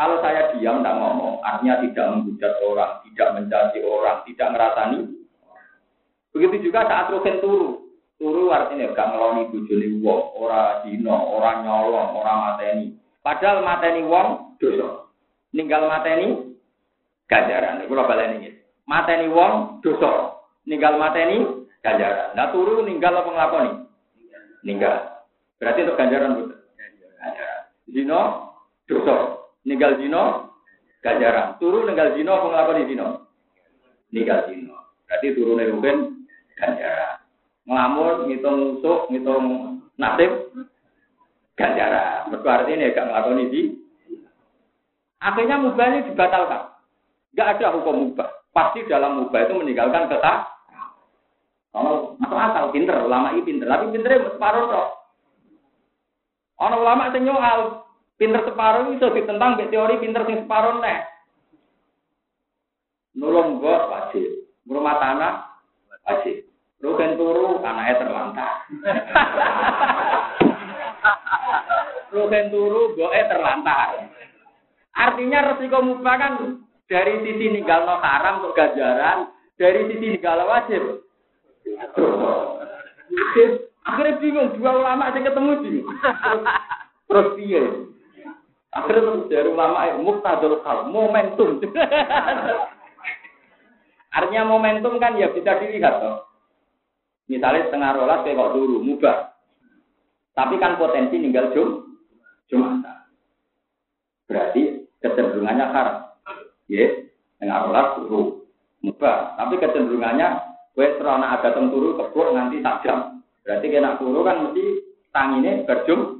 Kalau saya diam, tidak ngomong, artinya tidak menghujat orang, tidak mencaci orang, tidak ngerasani. Begitu juga saat rohen turu. Turu artinya gak ngeloni bujuni wong, ora dino, ora nyolong, ora mateni. Padahal mateni wong dosa. Ninggal mateni ganjaran. Iku lho baleni iki. Mateni wong dosa. Ninggal mateni ganjaran. Nah turu ninggal apa nglakoni? Ninggal. Berarti untuk ganjaran betul. Ganjaran. Zino, dosa. Ninggal zino, ganjaran. Turu ninggal zino, apa zino? Ninggal zino. Berarti turunnya rugen, ganjaran. Ngelamun, ngitung musuh, ngitung nasib, ganjaran. Berarti ini gak ngelakoni zino. Akhirnya mubahnya dibatalkan. Gak ada hukum mubah. Pasti dalam mubah itu meninggalkan kesah. Kalau masuk akal, pinter, ulama ini pinter. Tapi pinternya separuh toh. Orang ulama sing nyoal, pinter separuh itu ditentang be teori pinter sing separuh nih. Nulung gua wajib. Rumah tanah wajib. Rugen turu anaknya terlantar. [laughs] Rugen turu goe terlantar. Artinya resiko mubah kan dari sisi ninggal no haram untuk ganjaran, dari sisi ninggal wajib. Akhirnya bingung, dua ulama yang ketemu bingung. [laughs] Terus piye? Akhirnya terus dari ulama muktadul hal, momentum. [laughs] Artinya momentum kan ya bisa dilihat toh. Misalnya setengah rolas kayak kok dulu, mubah. Tapi kan potensi ninggal jum, jumatan. Berarti kecenderungannya haram. Ya, setengah rolas turu, mubah. Tapi kecenderungannya kue serana ada turu kebur nanti tak jam. Berarti kena turu kan mesti tangine berjum.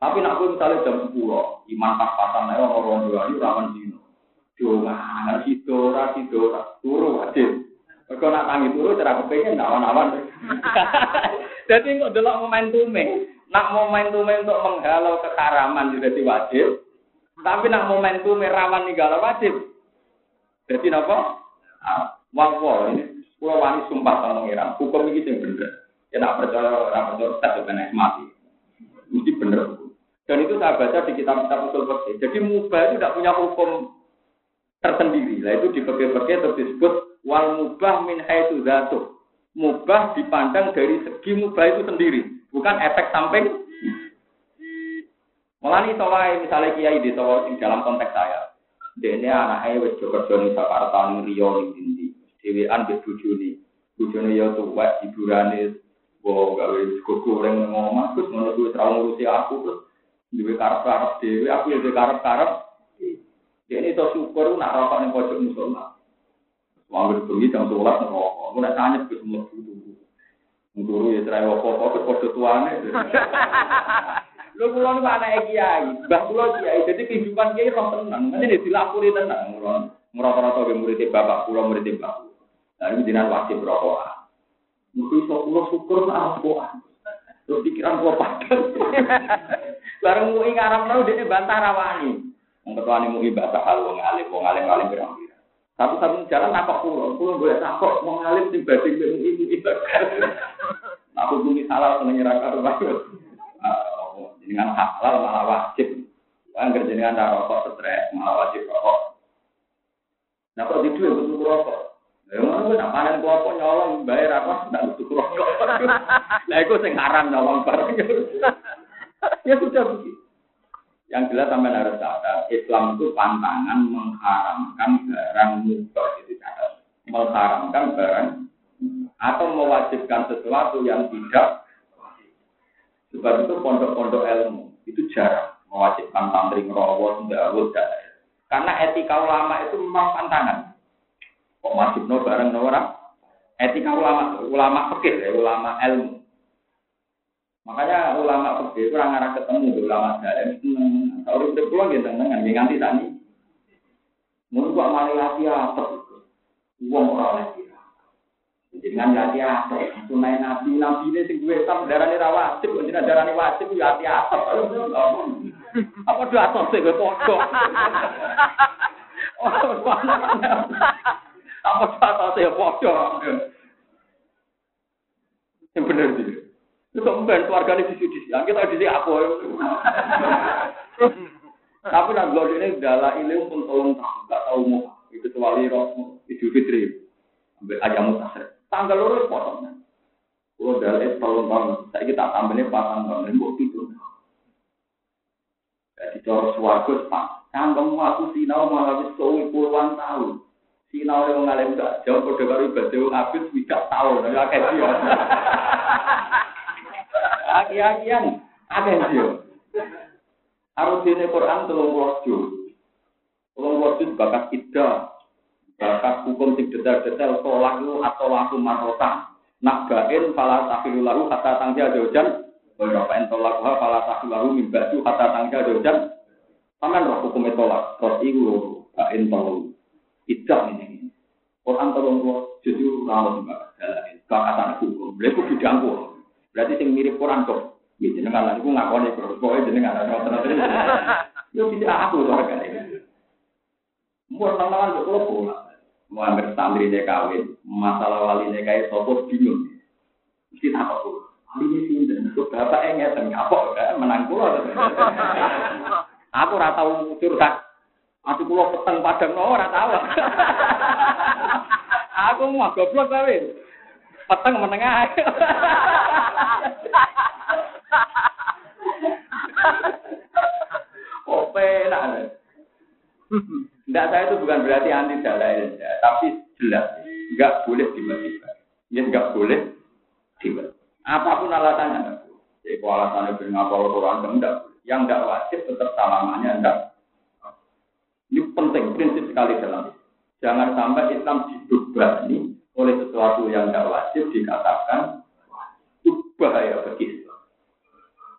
Tapi nak gue misalnya jam sepuluh, iman pas-pasan ayo orang dua ini rawan dino. Cuma sidora sidora turu wajib. Mereka nak tangi turu cara kepengen awan-awan. [laughs] Jadi kok delok momentume. Nak momentume untuk menghalau kekaraman jadi wajib. Tapi nak momentume rawan ninggala wajib. Jadi napa? Wah, wah ini pulau wani sumpah sama pengiran. Hukum ini yang bener. Ya nak percaya orang percaya tak kena mati. Mesti bener. Dan itu saya baca di kitab-kitab usul. Jadi mubah itu tidak punya hukum tersendiri. Nah itu di fikih-fikih itu disebut wal mubah min haitsu zatuh. Mubah dipandang dari segi mubah itu sendiri, bukan efek samping. Mulai soalnya misalnya kiai di Solo dalam konteks saya, dene anaknya wis kerja ning Jakarta ning Rio ning Dindi. Dewean be bojone. Bojone ya tuwek hiburane, wo gawe goreng ngomong terus ngono kuwi terlalu ngurusi aku terus duwe karep-karep dhewe, aku ya duwe karep-karep. Ini to syukur nak rokok ning pojok musola. Wong bengi jam 11 rokok. Aku nak tanya ke semua guru. Guru ya cerai apa-apa ke podo tuane. [laughs] Lho kula niku anake kiai, mbah kula kiai. Jadi kehidupan kiai roh tenang. Nanti dilapuri tenang. Ngrata-rata ke murid bapak kula murid bapak. Lalu jenengan wajib rokok. Mungkin sok kula syukur nak rokok. Terus pikiran kula padang. [laughs] Bareng mui ngarang tahu dia bantah rawani. Wong ketuane mui bantah hal wong alim, wong alim alim berang Satu satu jalan apa pulau, pulau boleh takut wong alim sing badhe mui mui Aku bumi salah seneng nyerahkan rumah. Dengan halal malah wajib. Angger jenengan rokok stres malah wajib rokok. Nah kok di dua butuh rokok? Ya ngono nak panen klopo nyolong bayar apa ndak butuh rokok. [laughs] Lah iku sing haram nyolong. [laughs] ya sudah begitu. Yang jelas sampai harus sadar, Islam itu pantangan mengharamkan barang mubah itu catat. Mengharamkan barang atau mewajibkan sesuatu yang tidak Sebab itu pondok-pondok ilmu itu jarang mewajibkan santri ngerawat, ndawut, dan Karena etika ulama itu memang pantangan. Kok wajib no bareng no orang? Etika ulama, ulama fikih, ya, ulama ilmu. Makanya ulama fikih kurang arah ketemu ulama dalam seneng. Kalau udah pulang gitu dengan dia nganti tani. Mungkin kok malah lagi apa? Uang orang lagi. Jangan lagi apa? Sunai nabi nabi ini sing gue sam darah ini rawatib, jangan darah ini wajib ya hati apa? Apa dua atas sih gue pokok? Apa dua atas sih pokok? Yang benar sih. Itu kemudian keluarga ini di sini, kita di sini aku. Tapi nak gue ini adalah ilmu pun tolong tahu, nggak tahu mau itu kecuali roh Idul Fitri, ambil aja mutasir. Tanggal lurus potongnya. Kalau dari tolong tahu, saya kita tambahnya pasang ini buat itu. Jadi cara suaraku pak, kangkong aku sinau malah wis puluhan tahun. Sinau yang mengalami gak jauh, kode baru ibadah habis tidak tahu, ya kayak dia. Aki-akian, akeh yo. Harus dene Quran juz. Telung puluh juz bakat ida, bakat hukum sing detail-detail tolak lu atau laku marota. Nak bain fala tafilu lahu hatta tangja jojan. Berapa entolak ha fala tafilu lahu min ba'du hatta tangja jojan. Paman roh hukum tolak, terus iku bain tolak. Ida ini. Quran telung puluh juz itu rawat bakat hukum. Beliau bidangku. Berarti sing mirip Quran kok. Ya jenengan iku ngakoni terus pokoke jenengan ngoten Yo tidak aku to regane. Mun nang-nang kok kula. Mau ambil santri dia kawin, masalah wali dia kayak sopo bingung. Mesti tak apa Wali ini sinten, kok bapak enggak dan kapok kan menang kula. Aku ora tau curhat. Aku kula peteng padang ora tau. Aku mah goblok kawin. Peteng menengah. oh penak. Tidak saya itu bukan berarti anti dalil, ya, tapi jelas nggak boleh tiba-tiba. Ya nggak boleh tiba. Apa pun alasannya, ya kalau alasannya bernapol Quran enggak. Yang tidak wajib tetap salamannya enggak. Ini penting prinsip sekali dalam Jangan sampai Islam dibebani oleh sesuatu yang tidak wajib dikatakan itu bahaya bagi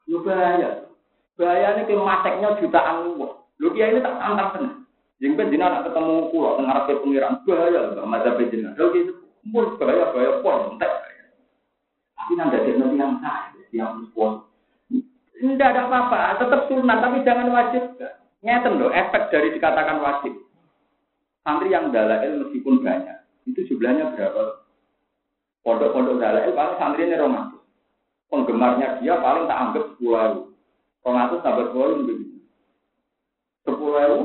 Lu bahaya. Bahayanya ke mateknya jutaan uang. Lu kia ini tak tantang tenang. Yang penting nak ketemu kulo tengah ke pengiran bahaya lah masa penjinan. Lalu gitu, mul bahaya bahaya pon entek. Tapi nanti ada nanti yang sah, yang pon. Tidak ada apa-apa, tetap sunat tapi jangan wajib. Nyeten loh, efek dari dikatakan wajib. Santri yang dalail meskipun banyak, itu jumlahnya berapa? Pondok-pondok dalail paling santri ini romantis penggemarnya dia paling tak anggap sepuluh ngatur tambah sepuluh ribu begitu. Sepuluh ribu,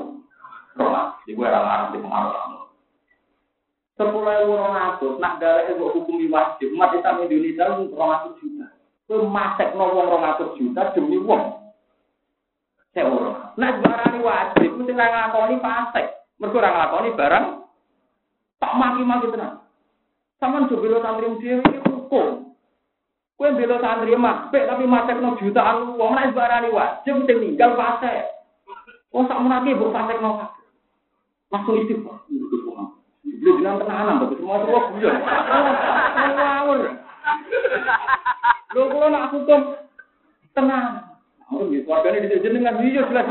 rolas. Jadi gue larang di pengaruh. Sepuluh ribu rolas, nak dalek itu hukum wajib. Umat Islam Indonesia rolas juta. Gue masek ngomong rolas juta demi uang. Saya orang. Nah, barang wajib, mesti ngelakoni fasek. Mereka ngelakoni barang, tak maki-maki tenang. Sama juga santri dia ini hukum. Kue bela santri makbek tapi masek no jutaan uang naik barani wajib sing ninggal fase. Oh sak menake mbok fasek no langsung istighfar. Belum bilang tenanan tapi semua semua guyon. Ngawur. Lho kula nak hukum tenang. Oh nggih, keluargane di jenengan iya jelas.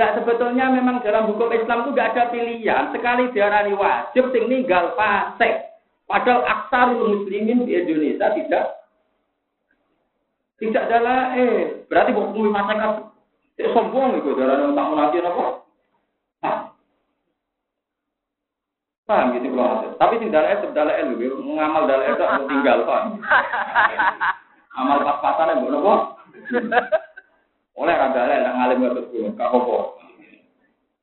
Ya sebetulnya memang dalam hukum Islam itu gak ada pilihan. Sekali diarani wajib, sing ninggal fasek. Padahal aksar muslimin di Indonesia tidak. Tidak adalah eh berarti bukan mumi masyarakat sombong itu darah tak menanti apa? Paham gitu kalau tapi sing dalil itu dalil [laughs] itu ngamal dalil itu tinggal paham amal pas-pasan yang nopo oleh rada dalil yang ngalim gak betul gak apa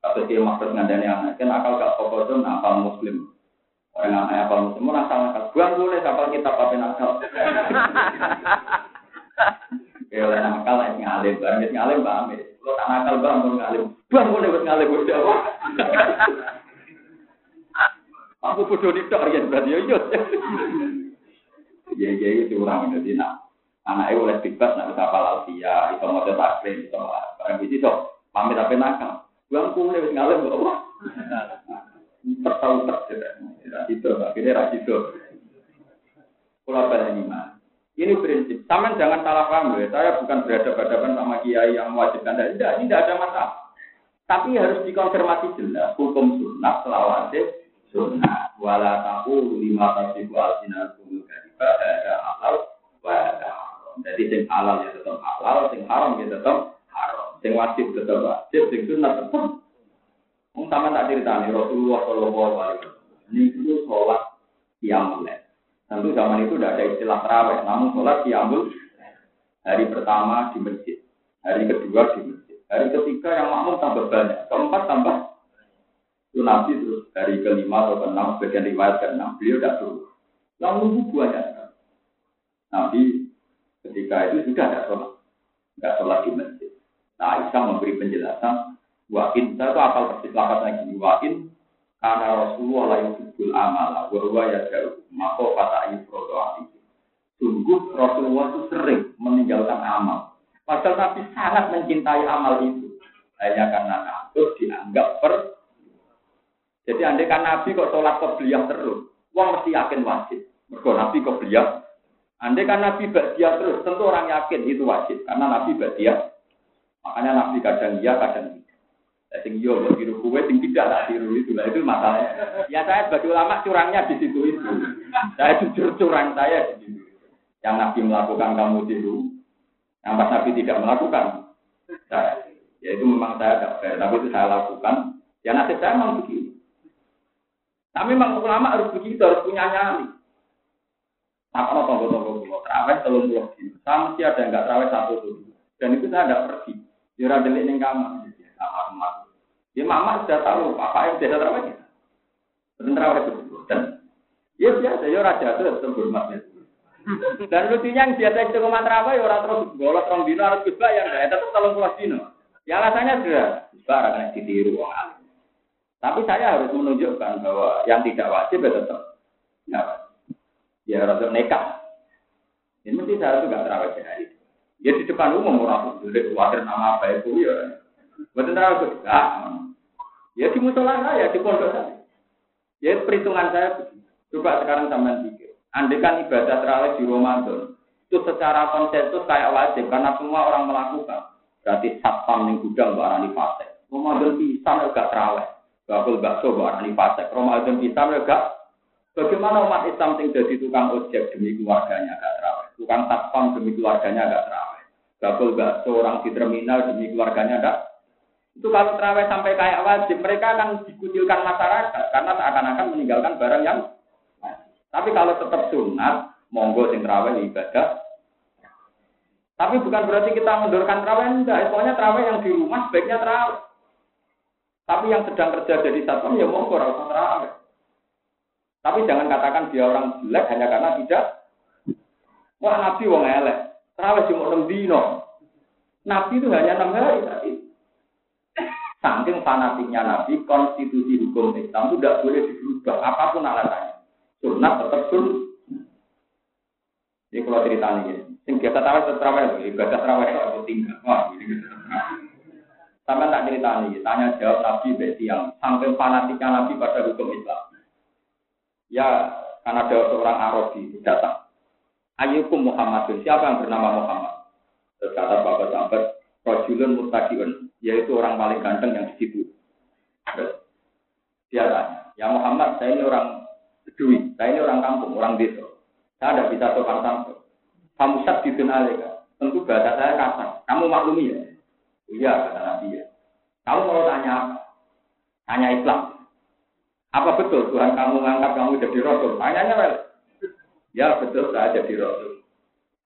atau dia maksud ngandani anak kan akal gak apa itu nakal muslim Orang anaknya apa semua asal nakal. Buang boleh kapal kita pakai nakal. Ya oleh nakal yang ngalim, barang yang ngalim bang Lo tak nakal bang ngalim. Buang boleh buat ngalim buat apa? Aku bodoh nih dok ya berarti yo yo. Ya ya itu orang jadi nak anaknya oleh bebas nak bisa apal alfia, itu mau taklim, itu barang itu so pamit apa nakal. Buang boleh buat ngalim buat apa? Tertahu terjadi. Itu, akhirnya itu. Pulau Lima. Ini prinsip. Taman jangan salah paham ya. Saya bukan berhadapan-hadapan sama kiai yang mewajibkan. Tidak, ini tidak ada masalah. Tapi harus dikonfirmasi jelas. Hukum sunnah selawase sunnah. Wala tahu lima sinar kumul kadiba ada halal Jadi sing halal ya tetap halal, sing haram ya tetap haram. Sing wajib tetap wajib, sing sunnah tetap. Mungkin sama tak ceritanya Rasulullah Shallallahu Alaihi Wasallam itu sholat qiyamul Tentu zaman itu tidak ada istilah terawih, namun sholat qiyamul hari pertama di masjid, hari kedua di masjid, hari ketiga yang makmum tambah banyak, keempat tambah itu nabi terus hari kelima atau keenam bagian riwayat keenam beliau tidak turun. Yang nunggu banyak Nabi ketika itu sudah ada sholat, tidak sholat di masjid. Nah Isa memberi penjelasan, wakin saya itu apal persis lapat lagi, wakin karena Rasulullah la yuhibbul amala wa huwa yad'u maka fata yufrodo alaihi. Sungguh Rasulullah itu sering meninggalkan amal. Padahal Nabi sangat mencintai amal itu. Hanya karena takut dianggap per. Jadi andai kan Nabi kok sholat beliau terus, uang mesti yakin wajib. Mergo Nabi beliau. Andai kan Nabi dia terus, tentu orang yakin itu wajib. Karena Nabi dia. Makanya Nabi kadang iya, kadang tidak. Ya, sing iya buat tiru kue, sing tidak tak tiru itu lah itu masalahnya. Ya saya sebagai ulama curangnya di situ itu. Saya jujur curang saya di situ. Yang Nabi melakukan kamu tiru, yang pas Nabi tidak melakukan, saya, ya itu memang saya tidak fair, tapi itu saya lakukan. Ya nasib saya memang begitu. Tapi memang ulama harus begitu, harus punya nyali. Apa no tonggo-tonggo pulau terawih telur pulau Sama mesti ada yang nggak terawih satu tuh. Dan itu saya tidak pergi. Ya ora delik ning kamar. Kamar Ya mama sudah tahu apa yang biasa terawih. Dan terawih itu. Dan ya biasa ya raja itu tetap hormatnya. Dan lucunya yang biasa itu ke mana terawih ya orang terus golot orang dino harus yang ya tetap tolong pulau dino. Ya alasannya sudah juga akan ditiru orang Tapi saya harus menunjukkan bahwa yang tidak wajib ya tetap ya, ya rasa nekat. Ini mesti saya juga terawih sehari. Ya di depan umum orang boleh khawatir nama apa itu ya. Betul terawih juga. Ya di musola saya, di pondok saya. Ya perhitungan saya Coba sekarang sampean pikir. Andai kan ibadah terawih di Ramadan, itu secara konsensus kayak wajib karena semua orang melakukan. Berarti satpam yang gudang barang di fase. Ramadan bisa enggak terawih. Bakul bakso barang di fase. Ramadan bisa enggak Bagaimana umat Islam yang jadi tukang ojek demi keluarganya agak terawih, tukang satpam demi keluarganya agak terawih, bakul bakso orang di terminal demi keluarganya agak itu kalau terawih sampai kayak wajib, mereka akan dikucilkan masyarakat karena seakan-akan meninggalkan barang yang Tapi kalau tetap sunat, monggo sing terawih ibadah. Tapi bukan berarti kita mundurkan terawih enggak, soalnya terawih yang di rumah sebaiknya terawih. Tapi yang sedang kerja jadi satpam ya monggo ora terawih. Tapi jangan katakan dia orang jelek hanya karena tidak. Wah Nabi wong elek. Terawih cuma enam dino. Nabi itu hanya enam hari tadi. Saking fanatiknya Nabi, konstitusi hukum Islam itu tidak boleh dirubah apa pun alasannya. Sunat tetap. Ini kalau cerita ini, sing biasa tahu tetap terawih, ibadah terawih itu tinggal. Wah, ini Sama tak cerita ini, tanya jawab Nabi beti yang saking fanatiknya Nabi pada hukum Islam. Ya, karena ada seorang Arabi datang. Ayyukum Muhammadun, siapa yang bernama Muhammad? Terus kata bapak sahabat, Rajulun Murtadiun, yaitu orang paling ganteng yang di situ. Dia tanya, ya Muhammad, saya ini orang Bedui, saya ini orang kampung, orang desa. Saya tidak bisa sopan santun. Kamu sat di alika. Tentu bahasa saya kasar. Kamu maklumi ya? Iya, kata Nabi ya. Kamu mau tanya? Tanya Islam. Apa betul Tuhan kamu mengangkat kamu jadi rasul? Tanyanya well. Ya betul saya jadi rasul.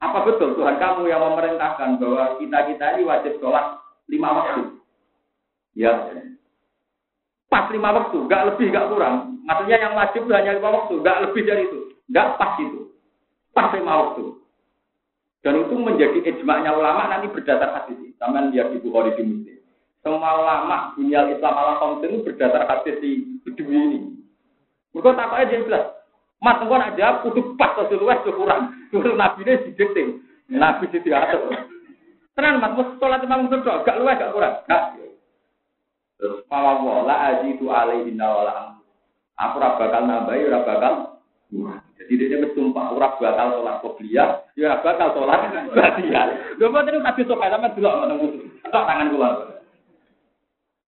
Apa betul Tuhan kamu yang memerintahkan bahwa kita-kita ini wajib sholat lima waktu? Ya. Pas lima waktu, gak lebih, gak kurang. Maksudnya yang wajib hanya lima waktu, gak lebih dari itu. Gak pas itu. Pas lima waktu. Dan itu menjadi ijma'nya ulama nanti berdasar hadis. Sama lihat di Bukhari di Muslim. Semua ulama dunia Islam ala itu berdasar hadis di Bedui ini. Mereka tak aja jelas. Mas engko nak jawab kudu pas to luwes kurang. Terus nabi ini didikting. Nabi di diatur. Tenan mas mus salat imam sedok gak luwes gak kurang. Gak. Terus mawa wala ajidu alaihi nawala. Aku ora bakal nambahi ora bakal jadi dia bersumpah ora bakal sholat qobliyah, ya bakal sholat ba'diyah. Lho kok terus habis sok sama delok ngono. Tok tangan kula.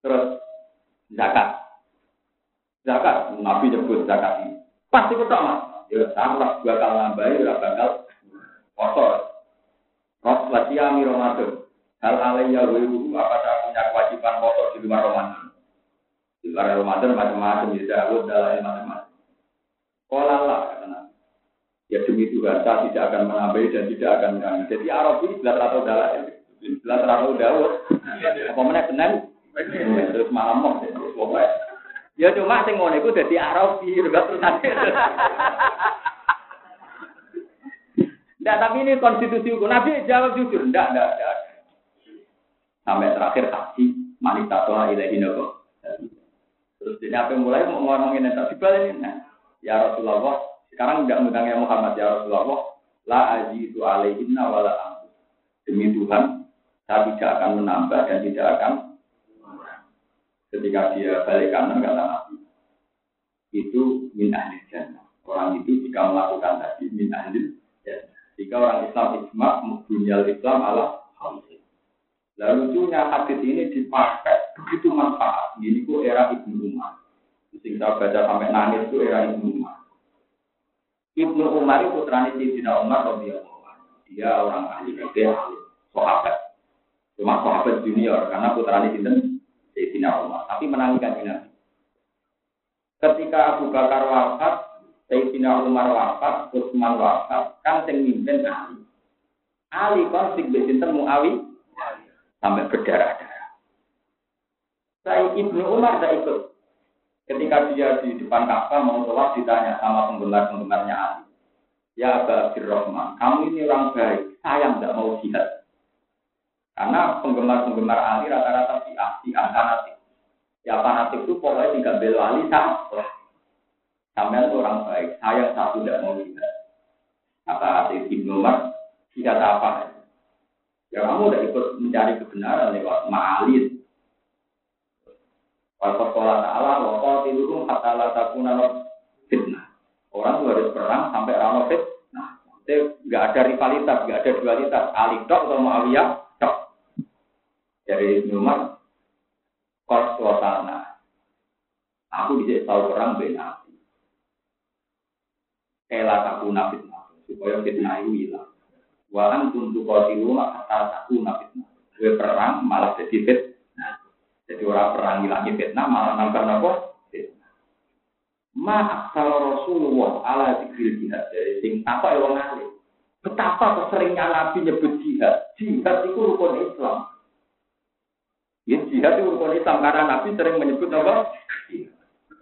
Terus zakat. Zakat, Nabi nyebut zakat ini. Pasti kok mas. Ya sama bakal nambahin, ya bakal kotor. Ros wasiami Ramadan. Hal alaiya wiru apa saya punya kewajiban kotor di luar Ramadan. Di luar Ramadan macam-macam, ya Dawud dalam macam-macam. Kalau lah kata Nabi. Ya demi Tuhan saya tidak akan menambahi dan tidak akan mengurangi. Jadi Arab ini belas atau dalam, belas atau Dawud. Apa mana benar? Terus malam mau, pokoknya. Ya cuma sing ngono iku dadi Arabi, enggak terus. Nggak, tapi ini konstitusi hukum. Nabi jawab jujur, enggak, enggak, enggak. Sampai terakhir haji, manita toha ilahi nabi. Terus ini apa mulai mau ngomongin yang tak dibalik nah, ya Rasulullah, sekarang tidak mengundang ya Muhammad ya Rasulullah, La aji itu alaihinna wala. Demi Tuhan, saya tidak akan menambah dan tidak akan ketika dia balik kanan kata Nabi itu min ahli jannah. Orang itu jika melakukan tadi min ahli jannah. Jika orang Islam ijma dunia Islam ala hamsin lalu lucunya hadis ini dipakai. Begitu manfaat. Ini kok era Ibnu Umar. Sing baca sampai nangis itu era Ibnu Umar. Ibnu Umar itu putranya Sayyidina Umar radhiyallahu dia orang ahli fikih ahli sahabat. Cuma sahabat junior karena putranya sinten Sayyidina Umar, tapi menangkan Nabi. Ketika Abu Bakar wafat, Sayyidina Umar wafat, Utsman wafat, kan sing mimpin Ali. Ali konflik besinten Muawi sampai berdarah-darah. Saya Ibnu Umar tidak ikut. Ketika dia di depan Ka'bah mau sholat ditanya sama penggemar-penggemarnya Ali. Ya Abu Abdurrahman, kamu ini orang baik, saya tidak mau jihad. Karena penggemar-penggemar Ali rata-rata si si fanatik. Ya fanatik itu pokoknya tidak bela Ali salah. Itu orang baik. Saya satu tidak mau lihat. Kata hati Ibnu Umar, tidak apa. Ya kamu udah ikut mencari kebenaran lewat ma'alin. Kalau sekolah ta'ala, kata la takuna fitnah. Orang tuh harus perang sampai rano fitnah. Itu nggak ada rivalitas, nggak ada dualitas. Ali dok atau Muawiyah dari Umar kos suasana. Aku bisa tahu perang ben nabi. Kela aku nabi supaya fitnah itu hilang. Wahan untuk kau tilu kata aku nabi Gue perang malah jadi fitnah. Jadi orang perang hilang fitnah malah nambah fitnah. Ma kalau Rasulullah ala dikril jihad dari sing apa yang ngalih. Betapa keseringnya Nabi nyebut jihad. Jihad itu rukun Islam. Ya jihad itu rukun Islam karena Nabi sering menyebut apa?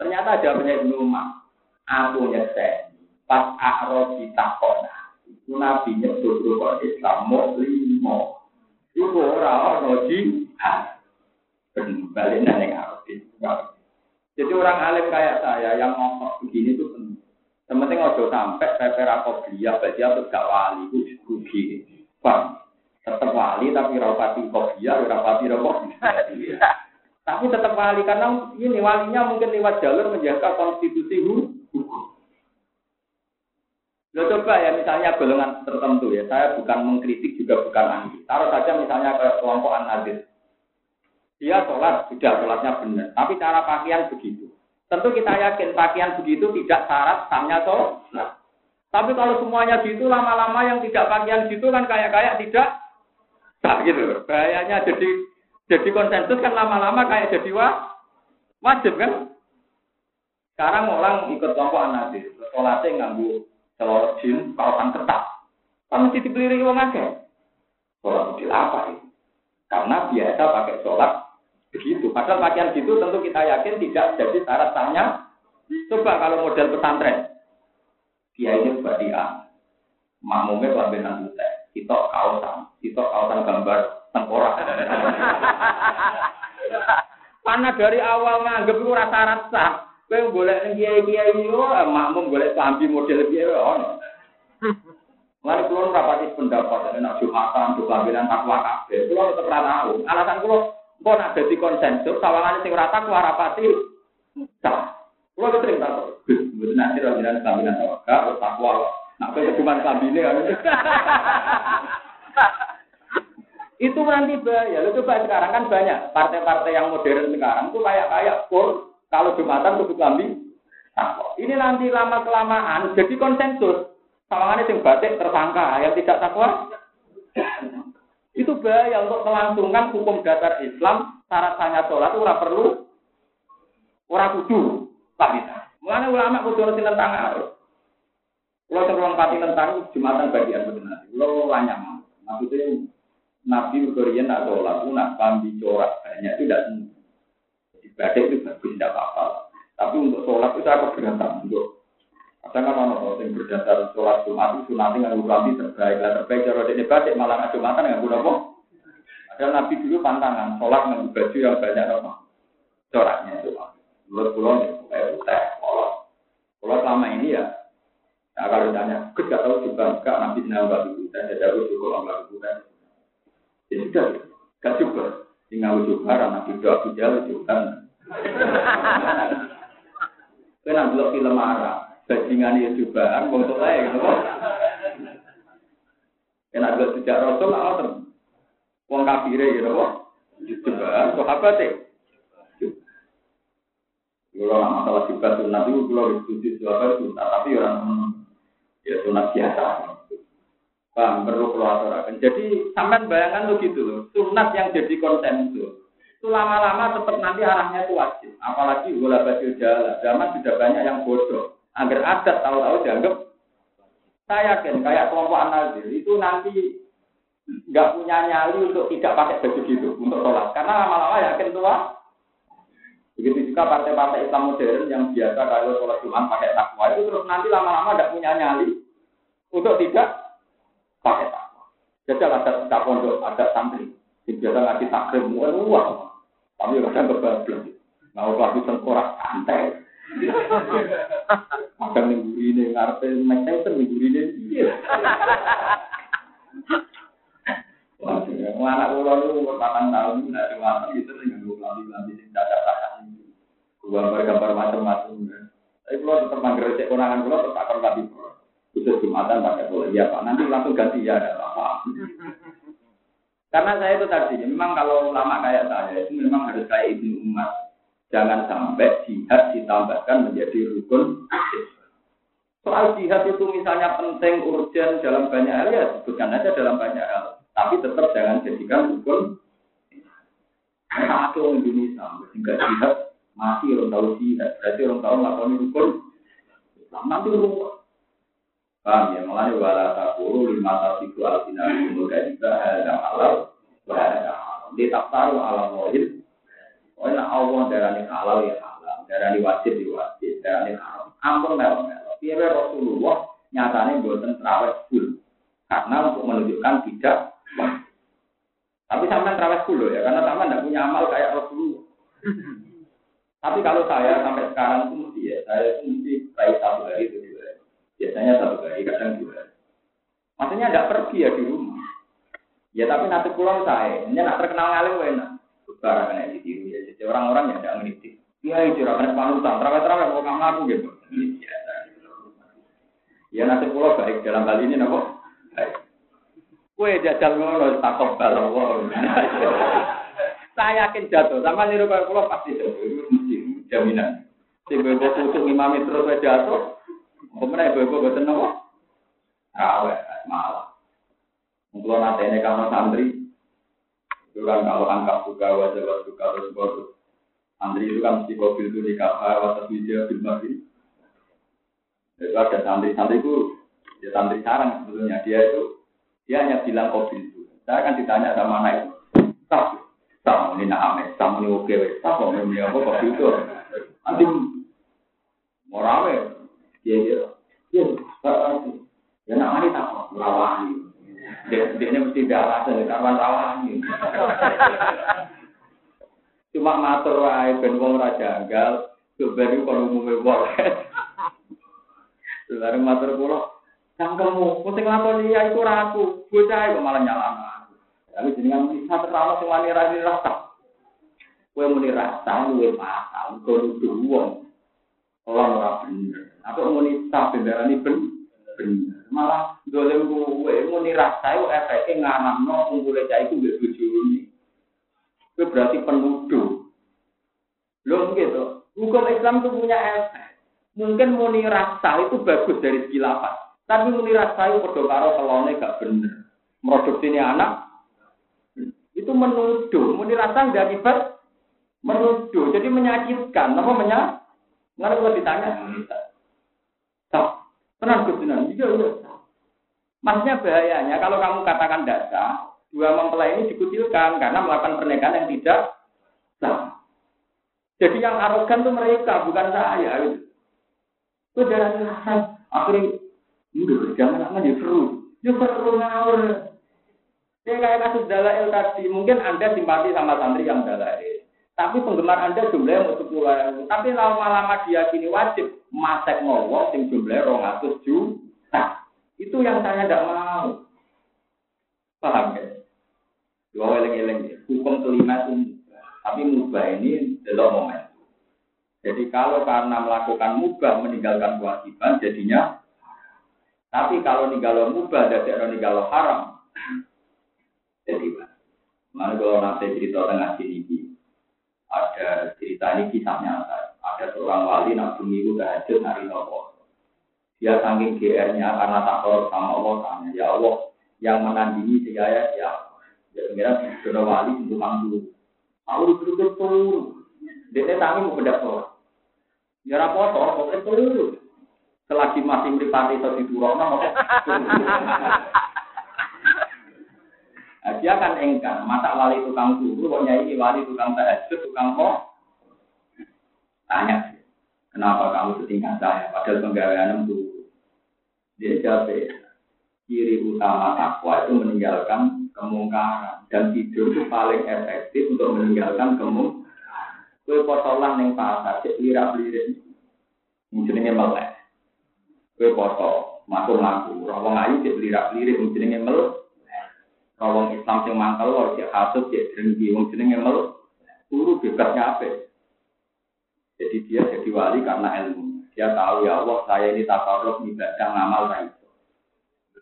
Ternyata ada banyak Umar. Aku nyesek. Pas akro ditakona. Itu Nabi nyebut rukun Islam limo. Itu orang orang jihad. Balik neng Jadi orang alim kayak saya yang ngomong begini itu penting. Sementing ojo sampai pepera dia, berarti aku gak wali, itu rugi. Bang, tetap wali tapi rapati kopiah, rapati rokok. tapi tetap wali karena ini walinya mungkin lewat jalur menjaga konstitusi hukum. Lo coba ya misalnya golongan tertentu ya, saya bukan mengkritik juga bukan anti. Taruh saja misalnya ke kelompok an Dia sholat, sudah sholatnya benar. Tapi cara pakaian begitu. Tentu kita yakin pakaian begitu tidak syarat samnya sholat. Nah, tapi kalau semuanya gitu, lama-lama yang tidak pakaian gitu kan kayak-kayak tidak Nah, gitu. Bahayanya jadi jadi konsensus kan lama-lama kayak jadi wah, wajib kan? Sekarang orang ikut kelompok anadis, sholatnya nganggu telur jin, kawasan ketat. Kan mesti dibeli wong akeh. Sholat di apa ini? Karena biasa pakai sholat begitu. Padahal pakaian gitu tentu kita yakin tidak jadi syarat sahnya. Coba kalau model pesantren, dia ini badian, makmumnya kelambenan putih kita kaosan, kita kaosan gambar tengkorak. [laughs] Karena dari awal nganggep itu rasa-rasa, kowe boleh ning kiai-kiai yo eh, makmum boleh sambi model piye ono. Lalu [laughs] kulo rapati pendapat nek Jumatan, Jumatan takwa kabeh. Kulo tetep ora tahu. Alasan kulo kok nak dadi konsensus sawangane sing ora takwa rapati sah. Kulo sering takut. Mboten nanti ora jenengan sambinan takwa, takwa Nah, cuma kambine kan. [laughs] itu nanti bahaya. Lo coba sekarang kan banyak partai-partai yang modern sekarang itu kayak kayak pur kalau jumatan tutup kambing. Nah, ini nanti lama kelamaan jadi konsensus. Sawangannya sing batik tersangka yang tidak takwa. itu bahaya untuk melangsungkan hukum dasar Islam syarat sanya sholat ora perlu ora kudu bisa. Mulane ulama kudu tentang arus. Kalau terlalu pati tentang jumatan bagian benar. Kalau lanyam, maksudnya Nabi berkorian nak sholat, nak pambi corak banyak itu tidak semua. Ibadah itu bagus tidak apa-apa. Tapi untuk sholat itu aku berantah untuk kadang kan orang yang berdasar sholat Jumat itu nanti nggak pambi terbaik lah terbaik cara dia batik malah nggak jumatan nggak guna kok. Ada Nabi dulu pantangan sholat dengan baju yang banyak apa coraknya itu. Menurut pulau ya, kalau selama ini ya Nah kalau ditanya, Gus gak tahu juga enggak Nabi Sinau Mbak Ibu, saya ada Gus juga Mbak Ibu kan. Ya sudah, gak juga. Tinggal juga, Nabi Doa Bijal juga. Kena belok film bajingan ya juga, untuk saya gitu. Kena belok sejak Rasul, lah, Wong kafire gitu. Juga, sahabat ya. Kalau masalah juga sunat itu kalau diskusi sunat, tapi orang ya sunat biasa. Paham, perlu keluar Jadi sampai bayangan tuh gitu loh, sunat yang jadi konsen itu. Itu lama-lama tetap nanti arahnya itu wajib. Apalagi bola baju jalan, zaman sudah banyak yang bodoh. Agar adat tahu-tahu dianggap saya yakin kayak kelompok anazir itu nanti nggak punya nyali untuk tidak pakai baju gitu untuk sholat karena lama-lama yakin tua Begitu juga partai-partai Islam modern yang biasa kalau sholat Jumat pakai takwa itu terus nanti lama-lama tidak punya nyali untuk tidak pakai takwa. Jadi ada tak pondok, ada santri, yang biasa ngaji takrim, wah wah, tapi kadang kebablas. Mau lagi tengkorak santai. Kadang minggu ini ngarepe mengceng minggu ini. Wah, anak ulo itu umur 8 tahun, tidak dewasa, itu dengan lambi-lambi sing dadak gambar-gambar macam-macam. Tapi kalau tetap manggil recek konangan kalau tetap akan tadi khusus jumatan pakai boleh ya pak. Nanti langsung ganti ya ada apa. Karena saya itu tadi, memang kalau lama kayak saya itu memang harus kayak ibnu umat. Jangan sampai jihad ditambahkan menjadi rukun. Soal jihad itu misalnya penting, urgent dalam banyak hal ya sebutkan aja dalam banyak hal. Tapi tetap jangan jadikan rukun. Orang Indonesia, sehingga jihad mati orang tahu sih, berarti orang tahu melakukan rukun Islam nanti rumah. Paham ya, makanya wala takuru lima tasiku alfina umur juga ada halal, ada halal. Dia tak tahu alam wahid. Pokoknya Allah darahnya halal ya halal, darahnya wajib ya wajib, darahnya haram. Ampun melo melo. Biar Rasulullah nyatanya buatan terawih full. Karena untuk menunjukkan tidak Tapi sampai terawih full ya, karena sama tidak punya amal kayak Rasulullah. Tapi kalau saya sampai sekarang itu mesti ya, saya itu mesti baik satu hari itu hari. Biasanya satu hari, kadang dua hari. Maksudnya tidak pergi ya di rumah. Ya tapi nanti pulang saya, ini nak terkenal ngalim enak. Barang kena ditiru ya, jadi orang-orang yang tidak ngerti. Iya, itu rakan panutan, terawih-terawih mau kamu aku gitu. Ya nanti pulang baik dalam hal ini nopo. Baik. Kue jajal ngono takut balang [laughs] Saya yakin jatuh, sama niru kalau pulau pasti jatuh jaminan. Si bebo tutup imami terus aja jatuh. Kemudian bebo boten nopo. Awe malah. Kalau nanti ini kamu santri, itu kan kalau angkat buka wajah wajah buka terus bodoh. Santri itu kan mesti mobil itu di kafe wajah video film lagi. Itu ada santri-santri itu, dia santri sarang sebetulnya dia itu dia hanya bilang mobil itu. Saya akan ditanya sama anak itu, tak, tak ini nak tak ini oke, tak ini apa kopi itu. Nanti mau rame, ya ya, ya, nak mari tak rawani. Dia dia mesti ada alasan karena rawani. Cuma matur wae ben wong ora janggal, sebenarnya kalau umume boleh. Lalu matur kula, cangkemmu, mesti nglakoni ya iku ora aku, bocah kok malah nyalahno aku. Tapi jenengan bisa terlalu sing wani ra rasa. Kue muni rasa luwe pasal, kau nuduh wong. Orang ora bener. Atau muni tak ini ben bener. Malah dolem kue muni rasa itu efeknya nganamno kumpule cah iku mbek bojone. Kue berarti penuduh. Loh gitu. Hukum Islam itu punya efek. Mungkin muni rasa itu bagus dari segi lapan. Tapi muni rasa itu padha karo kelone gak bener. Produksi ini anak itu menuduh. Muni rasa udah akibat menuduh, jadi menyakitkan. Apa menyak? Nggak kalau ditanya, tak, tenang kebenaran, iya iya. Maksudnya bahayanya kalau kamu katakan data, dua mempelai ini dikucilkan karena melakukan pernikahan yang tidak sah. Jadi yang arogan itu mereka, bukan saya. Itu Hasan. Akhirnya, udah jangan akan ya seru. Ya seru ngawur. Ya kayak kasus dalail tadi, mungkin Anda simpati sama santri yang dalail. Tapi penggemar Anda jumlahnya mau sepuluh ribu. Tapi lama-lama dia kini wajib masek ngowong sing jumlahnya rong atus juta. Itu yang saya tidak mau. Paham ya? Dua eleng-eleng. Hukum kelima itu Tapi mubah ini adalah momen. Jadi kalau karena melakukan mubah meninggalkan kewajiban, jadinya. Tapi kalau ninggalo mubah, dari ninggalo haram. Jadi, mana kalau nanti cerita tengah sini, ada cerita ini kisah nyata. Ada seorang wali nak minggu tahajud hari nopo. Dia saking GR-nya karena tak korup sama Allah tanya, ya Allah yang menandingi saya ya ya kira sudah wali untuk mampu. Aku duduk turun. Dia tangi mau bedak sholat. Ya rapopo, pokoknya turun. Selagi masih meripati atau diturunkan, [laughs] Nah, dia kan engkar, masa wali tukang turu, kok nyai wali tukang tahajud, tukang kok? Tanya, kenapa kamu setingkat saya, padahal penggawean itu. Dia jawab, ciri utama takwa itu meninggalkan kemungkaran. Dan tidur itu paling efektif untuk meninggalkan kemungkaran. Kue potolan yang pasar, cek lirak lirik. Ini melek. Kue foto, masuk laku, rawang ayu cek lirak lirik, ini melek. Kalau Islam sing mangkal lho cek hasud cek drengki wong jenenge mel turu bebasnya apa? Jadi dia jadi wali karena ilmu. Dia tahu ya Allah saya ini takarruf ibadah ngamal ra itu.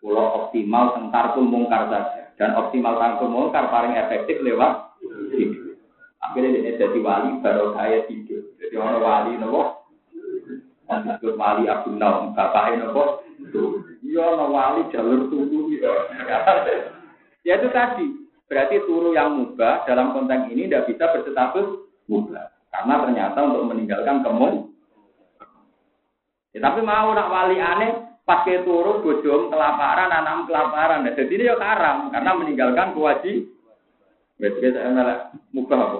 Kalau optimal tengkar pun mungkar saja dan optimal tangkul mungkar paling efektif lewat. Akhirnya dia jadi wali baru saya tidur. Jadi orang wali nopo disebut wali Abdul Naum, bapaknya nopo. Iya, wali jalur tubuh ya. Ya itu tadi, berarti turu yang mubah dalam konteks ini tidak bisa berstatus mubah. Karena ternyata untuk meninggalkan kemun. Ya, tapi mau nak wali aneh, pakai turu bojom kelaparan, anak kelaparan. Nah, jadi ini ya karam, karena meninggalkan kewajib. Berarti saya malah mubah apa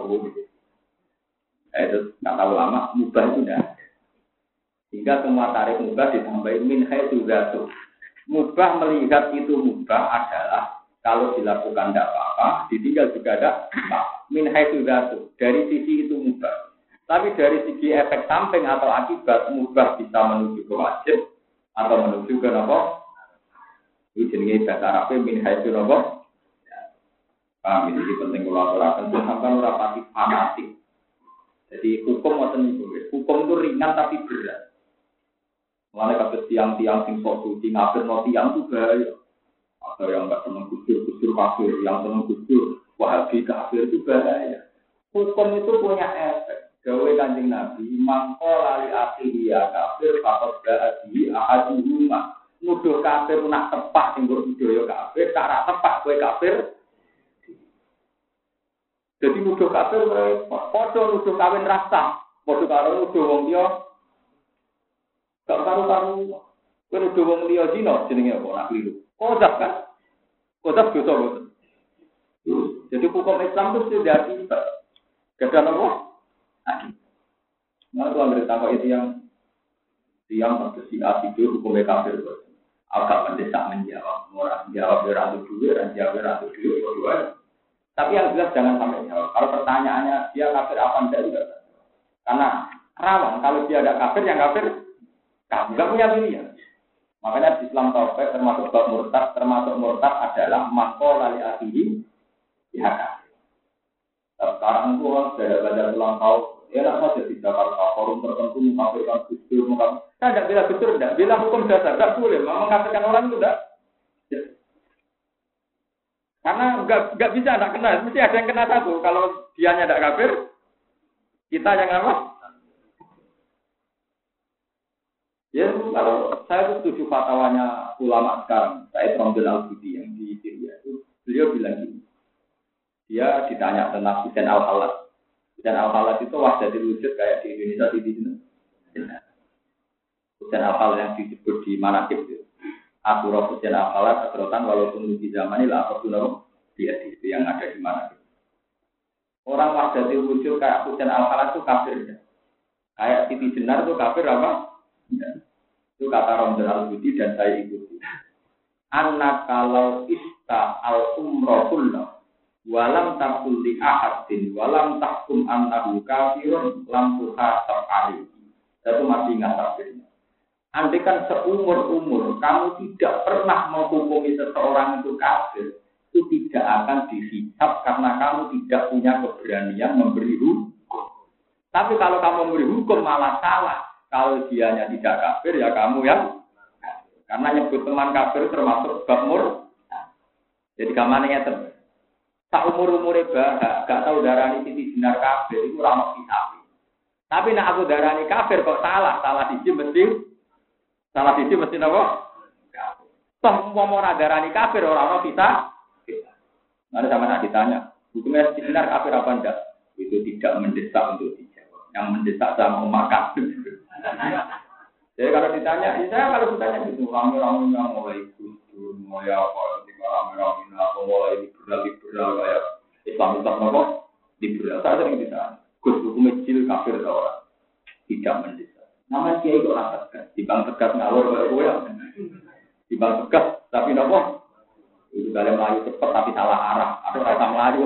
Eh, itu nggak tahu lama, mubah itu tidak. Hingga semua tarik mubah ditambahin min juga tuh. Mubah melihat itu mubah adalah kalau dilakukan tidak apa-apa, ditinggal juga ada min haitsu Dari sisi itu mubah. Tapi dari segi efek samping atau akibat mubah bisa menuju ke wajib atau menuju ke nopo. Ini jenis bahasa Arabnya min haitsu nopo. Paham ini penting kalau aturakan sampai rapati fanatik. Jadi hukum itu, hukum itu ringan tapi berat. Mulai kasus tiang-tiang sing sok suci ngabir no tiang itu bahaya. Ada yang nggak senang kusur, kusur kafir, yang senang kusur, wahabi kafir itu bahaya. Hukum itu punya efek. Gawe kanjeng Nabi, mangko lali akhiri ya kafir, fakot ba'adi ahadi rumah. Nuduh kafir nak tepat, sing budaya kafir, cara tepat kue kafir. Jadi nuduh kafir, podo nuduh kawin rasa, podo karo nuduh wong dia, gak karu-karu. Kue nuduh wong dia jino, jenenge apa, nak. Kodaf kan? Kodaf dosa boten. Jadi hukum Islam itu sudah bisa. Gada apa? Nah, itu ambil tahu itu yang yang si A itu hukum kafir. Agak mendesak menjawab, orang jawab beratu dulu, dan jawab beratu dulu, dua Tapi yang jelas jangan sampai jawab. Kalau pertanyaannya dia kafir apa enggak juga. Karena rawan kalau dia ada kafir yang kafir, kamu nggak punya pilihan. Makanya di Islam Taufik termasuk bab murtad, termasuk murtad adalah mako lali akhiri ya Sekarang itu orang sudah belajar ulang ya tidak saja di Jakarta, forum tertentu mengkafirkan gusur, mengkafirkan. Saya tidak bilang gusur, tidak bilang hukum dasar, tidak boleh. Mengkafirkan orang itu tidak. Karena nggak nggak bisa tidak kena, mesti ada yang kena satu. Kalau dia tidak kafir, kita yang apa? Ya kalau saya setuju fatwanya ulama sekarang, saya Romdel al yang di Syria itu, beliau bilang gini, dia ditanya tentang Hussein al halat Hussein al halat itu wajah wujud kayak di Indonesia di sini. Hussein al halat yang disebut di manakib itu. Asurah Hussein al halat keterusan walaupun di zaman ini lah apa dia itu yang ada di mana. Orang wajah wujud kayak Hussein al halat itu kafir. Kayak Siti Jenar itu kafir apa? Itu kata Romdon al-Budi dan saya ikuti. Anak kalau ista al umroh walam takul li ahadin walam takum annahu kafirun lam tuhasab alaihi. Itu masih ingat takdirnya. Andai kan seumur-umur kamu tidak pernah menghukumi seseorang itu kafir, itu tidak akan dihisap karena kamu tidak punya keberanian memberi hukum. Tapi kalau kamu memberi hukum malah salah. Kalau dianya tidak kafir ya kamu yang karena nyebut teman kafir termasuk bab Jadi kamarnya itu. Tak umur umur bahak, gak tahu darah ini titi benar kafir itu ramah kita. Tapi nak aku darah ini kafir kok salah, salah siji mesti Salah sisi mesti nopo. Toh mau mau nadarani kafir orang orang kita. Nanti sama nak ditanya, hukumnya benar kafir apa enggak? Itu tidak mendesak untuk dijawab. Yang mendesak sama makan. Jadi kalau ditanya, ya saya kalau ditanya gitu, rame-rame yang mulai kusur, mulai apa, ketika rame-rame apa, mulai liberal-liberal kayak Islam Islam apa, liberal. Saya sering ditanya, Gus hukumnya cil kafir atau orang? Tidak mendesak. Nama kiai kok rasa tegas. Di bang tegas ngawur kayak gue ya. Di bang tegas tapi nopo. Itu kalian melayu cepat tapi salah arah. Ada rasa melayu.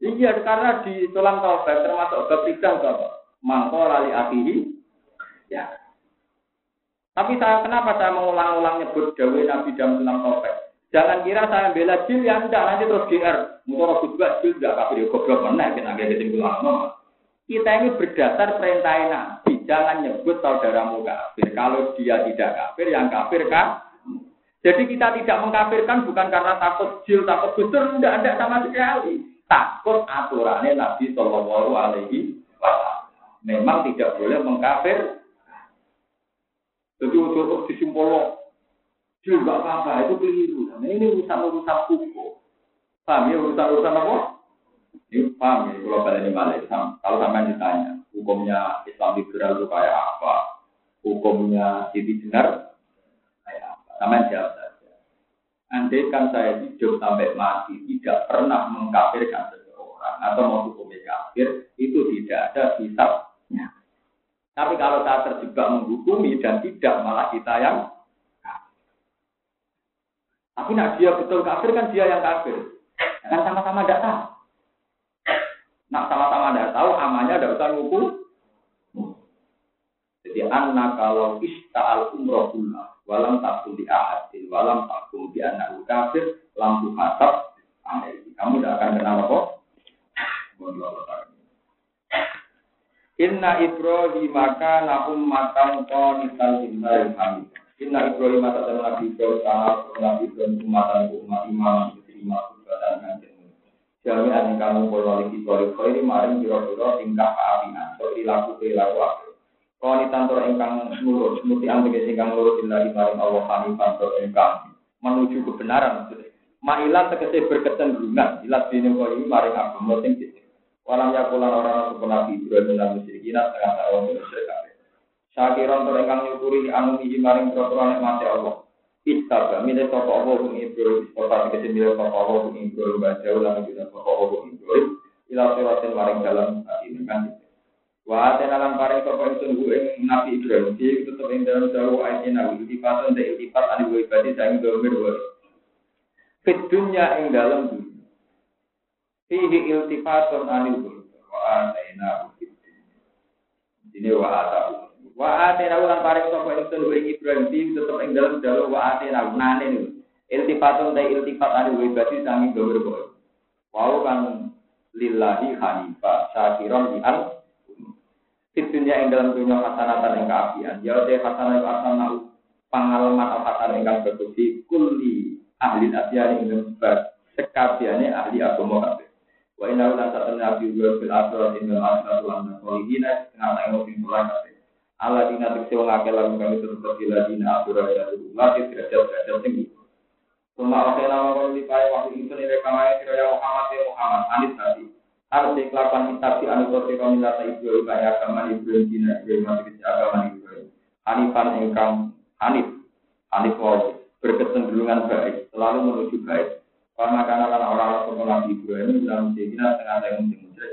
Iya karena di tulang taubat termasuk tiga apa? Mangko lali akihi. Ya. Tapi saya kenapa saya mengulang-ulang nyebut Dawe Nabi dalam tulang taubat? Jangan kira saya bela jil yang enggak nanti terus GR. Mungkin juga jil enggak kafir goblok mana kita nggak kesimpulan kita ini berdasar perintah Nabi, jangan nyebut saudaramu kafir. Kalau dia tidak kafir, yang kafir kan? Jadi kita tidak mengkafirkan bukan karena takut jil, takut gusur, tidak ada sama sekali. Takut aturannya Nabi Shallallahu Alaihi Wasallam. Memang tidak boleh mengkafir. Jadi untuk disimpul jil nggak apa-apa itu keliru. Nah, ini urusan urusan hukum. Paham ya urusan urusan apa? Ini paham ya, kalau balik ini balik. Kalau sampai ditanya, hukumnya Islam liberal itu kayak apa? Hukumnya Siti Jenar kayak apa? Sampai jawab saja. Andai kan saya hidup sampai mati, tidak pernah mengkafirkan seseorang atau mau hukumnya kafir, itu tidak ada hisabnya. Tapi kalau saya terjebak menghukumi dan tidak malah kita yang Tapi nak dia betul kafir kan dia yang kafir. Kan sama-sama tidak tahu. Nak sama-sama tidak tahu, amannya tidak usah ngukur. Jadi anak kalau ista'al umrohullah, walam takul di ahadin, walam takul di anak kafir, lampu hasab, kamu tidak akan kenal apa? Inna Ibrahim maka nahum matang qanitan lillahi hamid. Inna Ibrahim maka Nabi Ibrahim kana Nabi Ibrahim umatan umat imam diterima dan kanjeng Jami'an yang kamu pola lagi kori kori maring biro-biro tingkah keapian. So perilaku perilaku aku. Kau ini tantor engkang nurut, muti antek engkang nurut ilahi maring Allah hanifan to engkang menuju kebenaran. Ma'ilan tegese berkecenderungan, ilat kau ini maring agama sing Walang yakulan orang untuk nabi Ibrahim dan musyrikin setengah tahun musyrik Syakiran to engkang nyukuri anu maring peraturan mati Allah. Istaba, milih sopo Allah pun Ibrahim, kota dikasih milih sopo Allah pun Ibrahim, baca ulang kita sopo Allah pun Ibrahim, ila siratin maring dalam ini kan. Wa atena lan paring sopo itu ing Nabi Ibrahim, di tetep ing dalam jauh ayat nabi, iltifatan dan iltifat wa ibadi sayang domir wa. Fit dunya ing dalam dunia. Fihi iltifatun anil wa atena Ini wa atahu. Wa atena ulang paring sapa ingsun ing Ibrahim tetep ing dalem dalu wa atena nane niku. Iltifatun ta iltifat wa ibadi sangi gambar kok. Wau kan lillahi hanifah syakiron di al Fitunya ing dalam dunia hasanatan yang keapian. Ya te hasanah hasanah pengalaman atau hasanah ingkang berkuti kulli ahli asyari ing sekabiane ahli agama kabeh. Wa inna lan satana nabi wa fil akhirat innal akhiratu lan solihin ngata ing mungkin kabeh. Allah dina tegese wong akeh lan kami terus bila dina atura ya lagi derajat derajat tinggi. Kuma oke nama kau di pai waktu itu nih rekamai sira ya Muhammad ya Muhammad anis tadi. Harus dikelakukan kitab si anu kote kau minta ibu kaya agama ibu dina ibu masih kecil agama ibu. Hanifan engkang Hanif Hanif berkecenderungan baik selalu menuju baik. Karena karena orang-orang orang ibu ini dalam sehingga tengah tengah muncul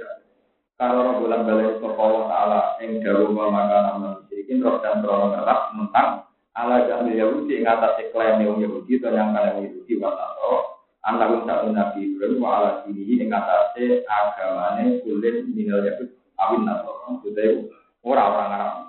kalau bulan balik ke Allah Ta'ala yang jauh memakan amal musyrikin roh dan krono galak tentang ala jamil Yahudi yang atas klaim yang Yahudi atau yang kalian Yahudi wasato Anak tak Nabi Ibrahim wa ala dinihi ing atase agamane kulit minal yakut awin nasor. Maksudnya orang-orang Arab.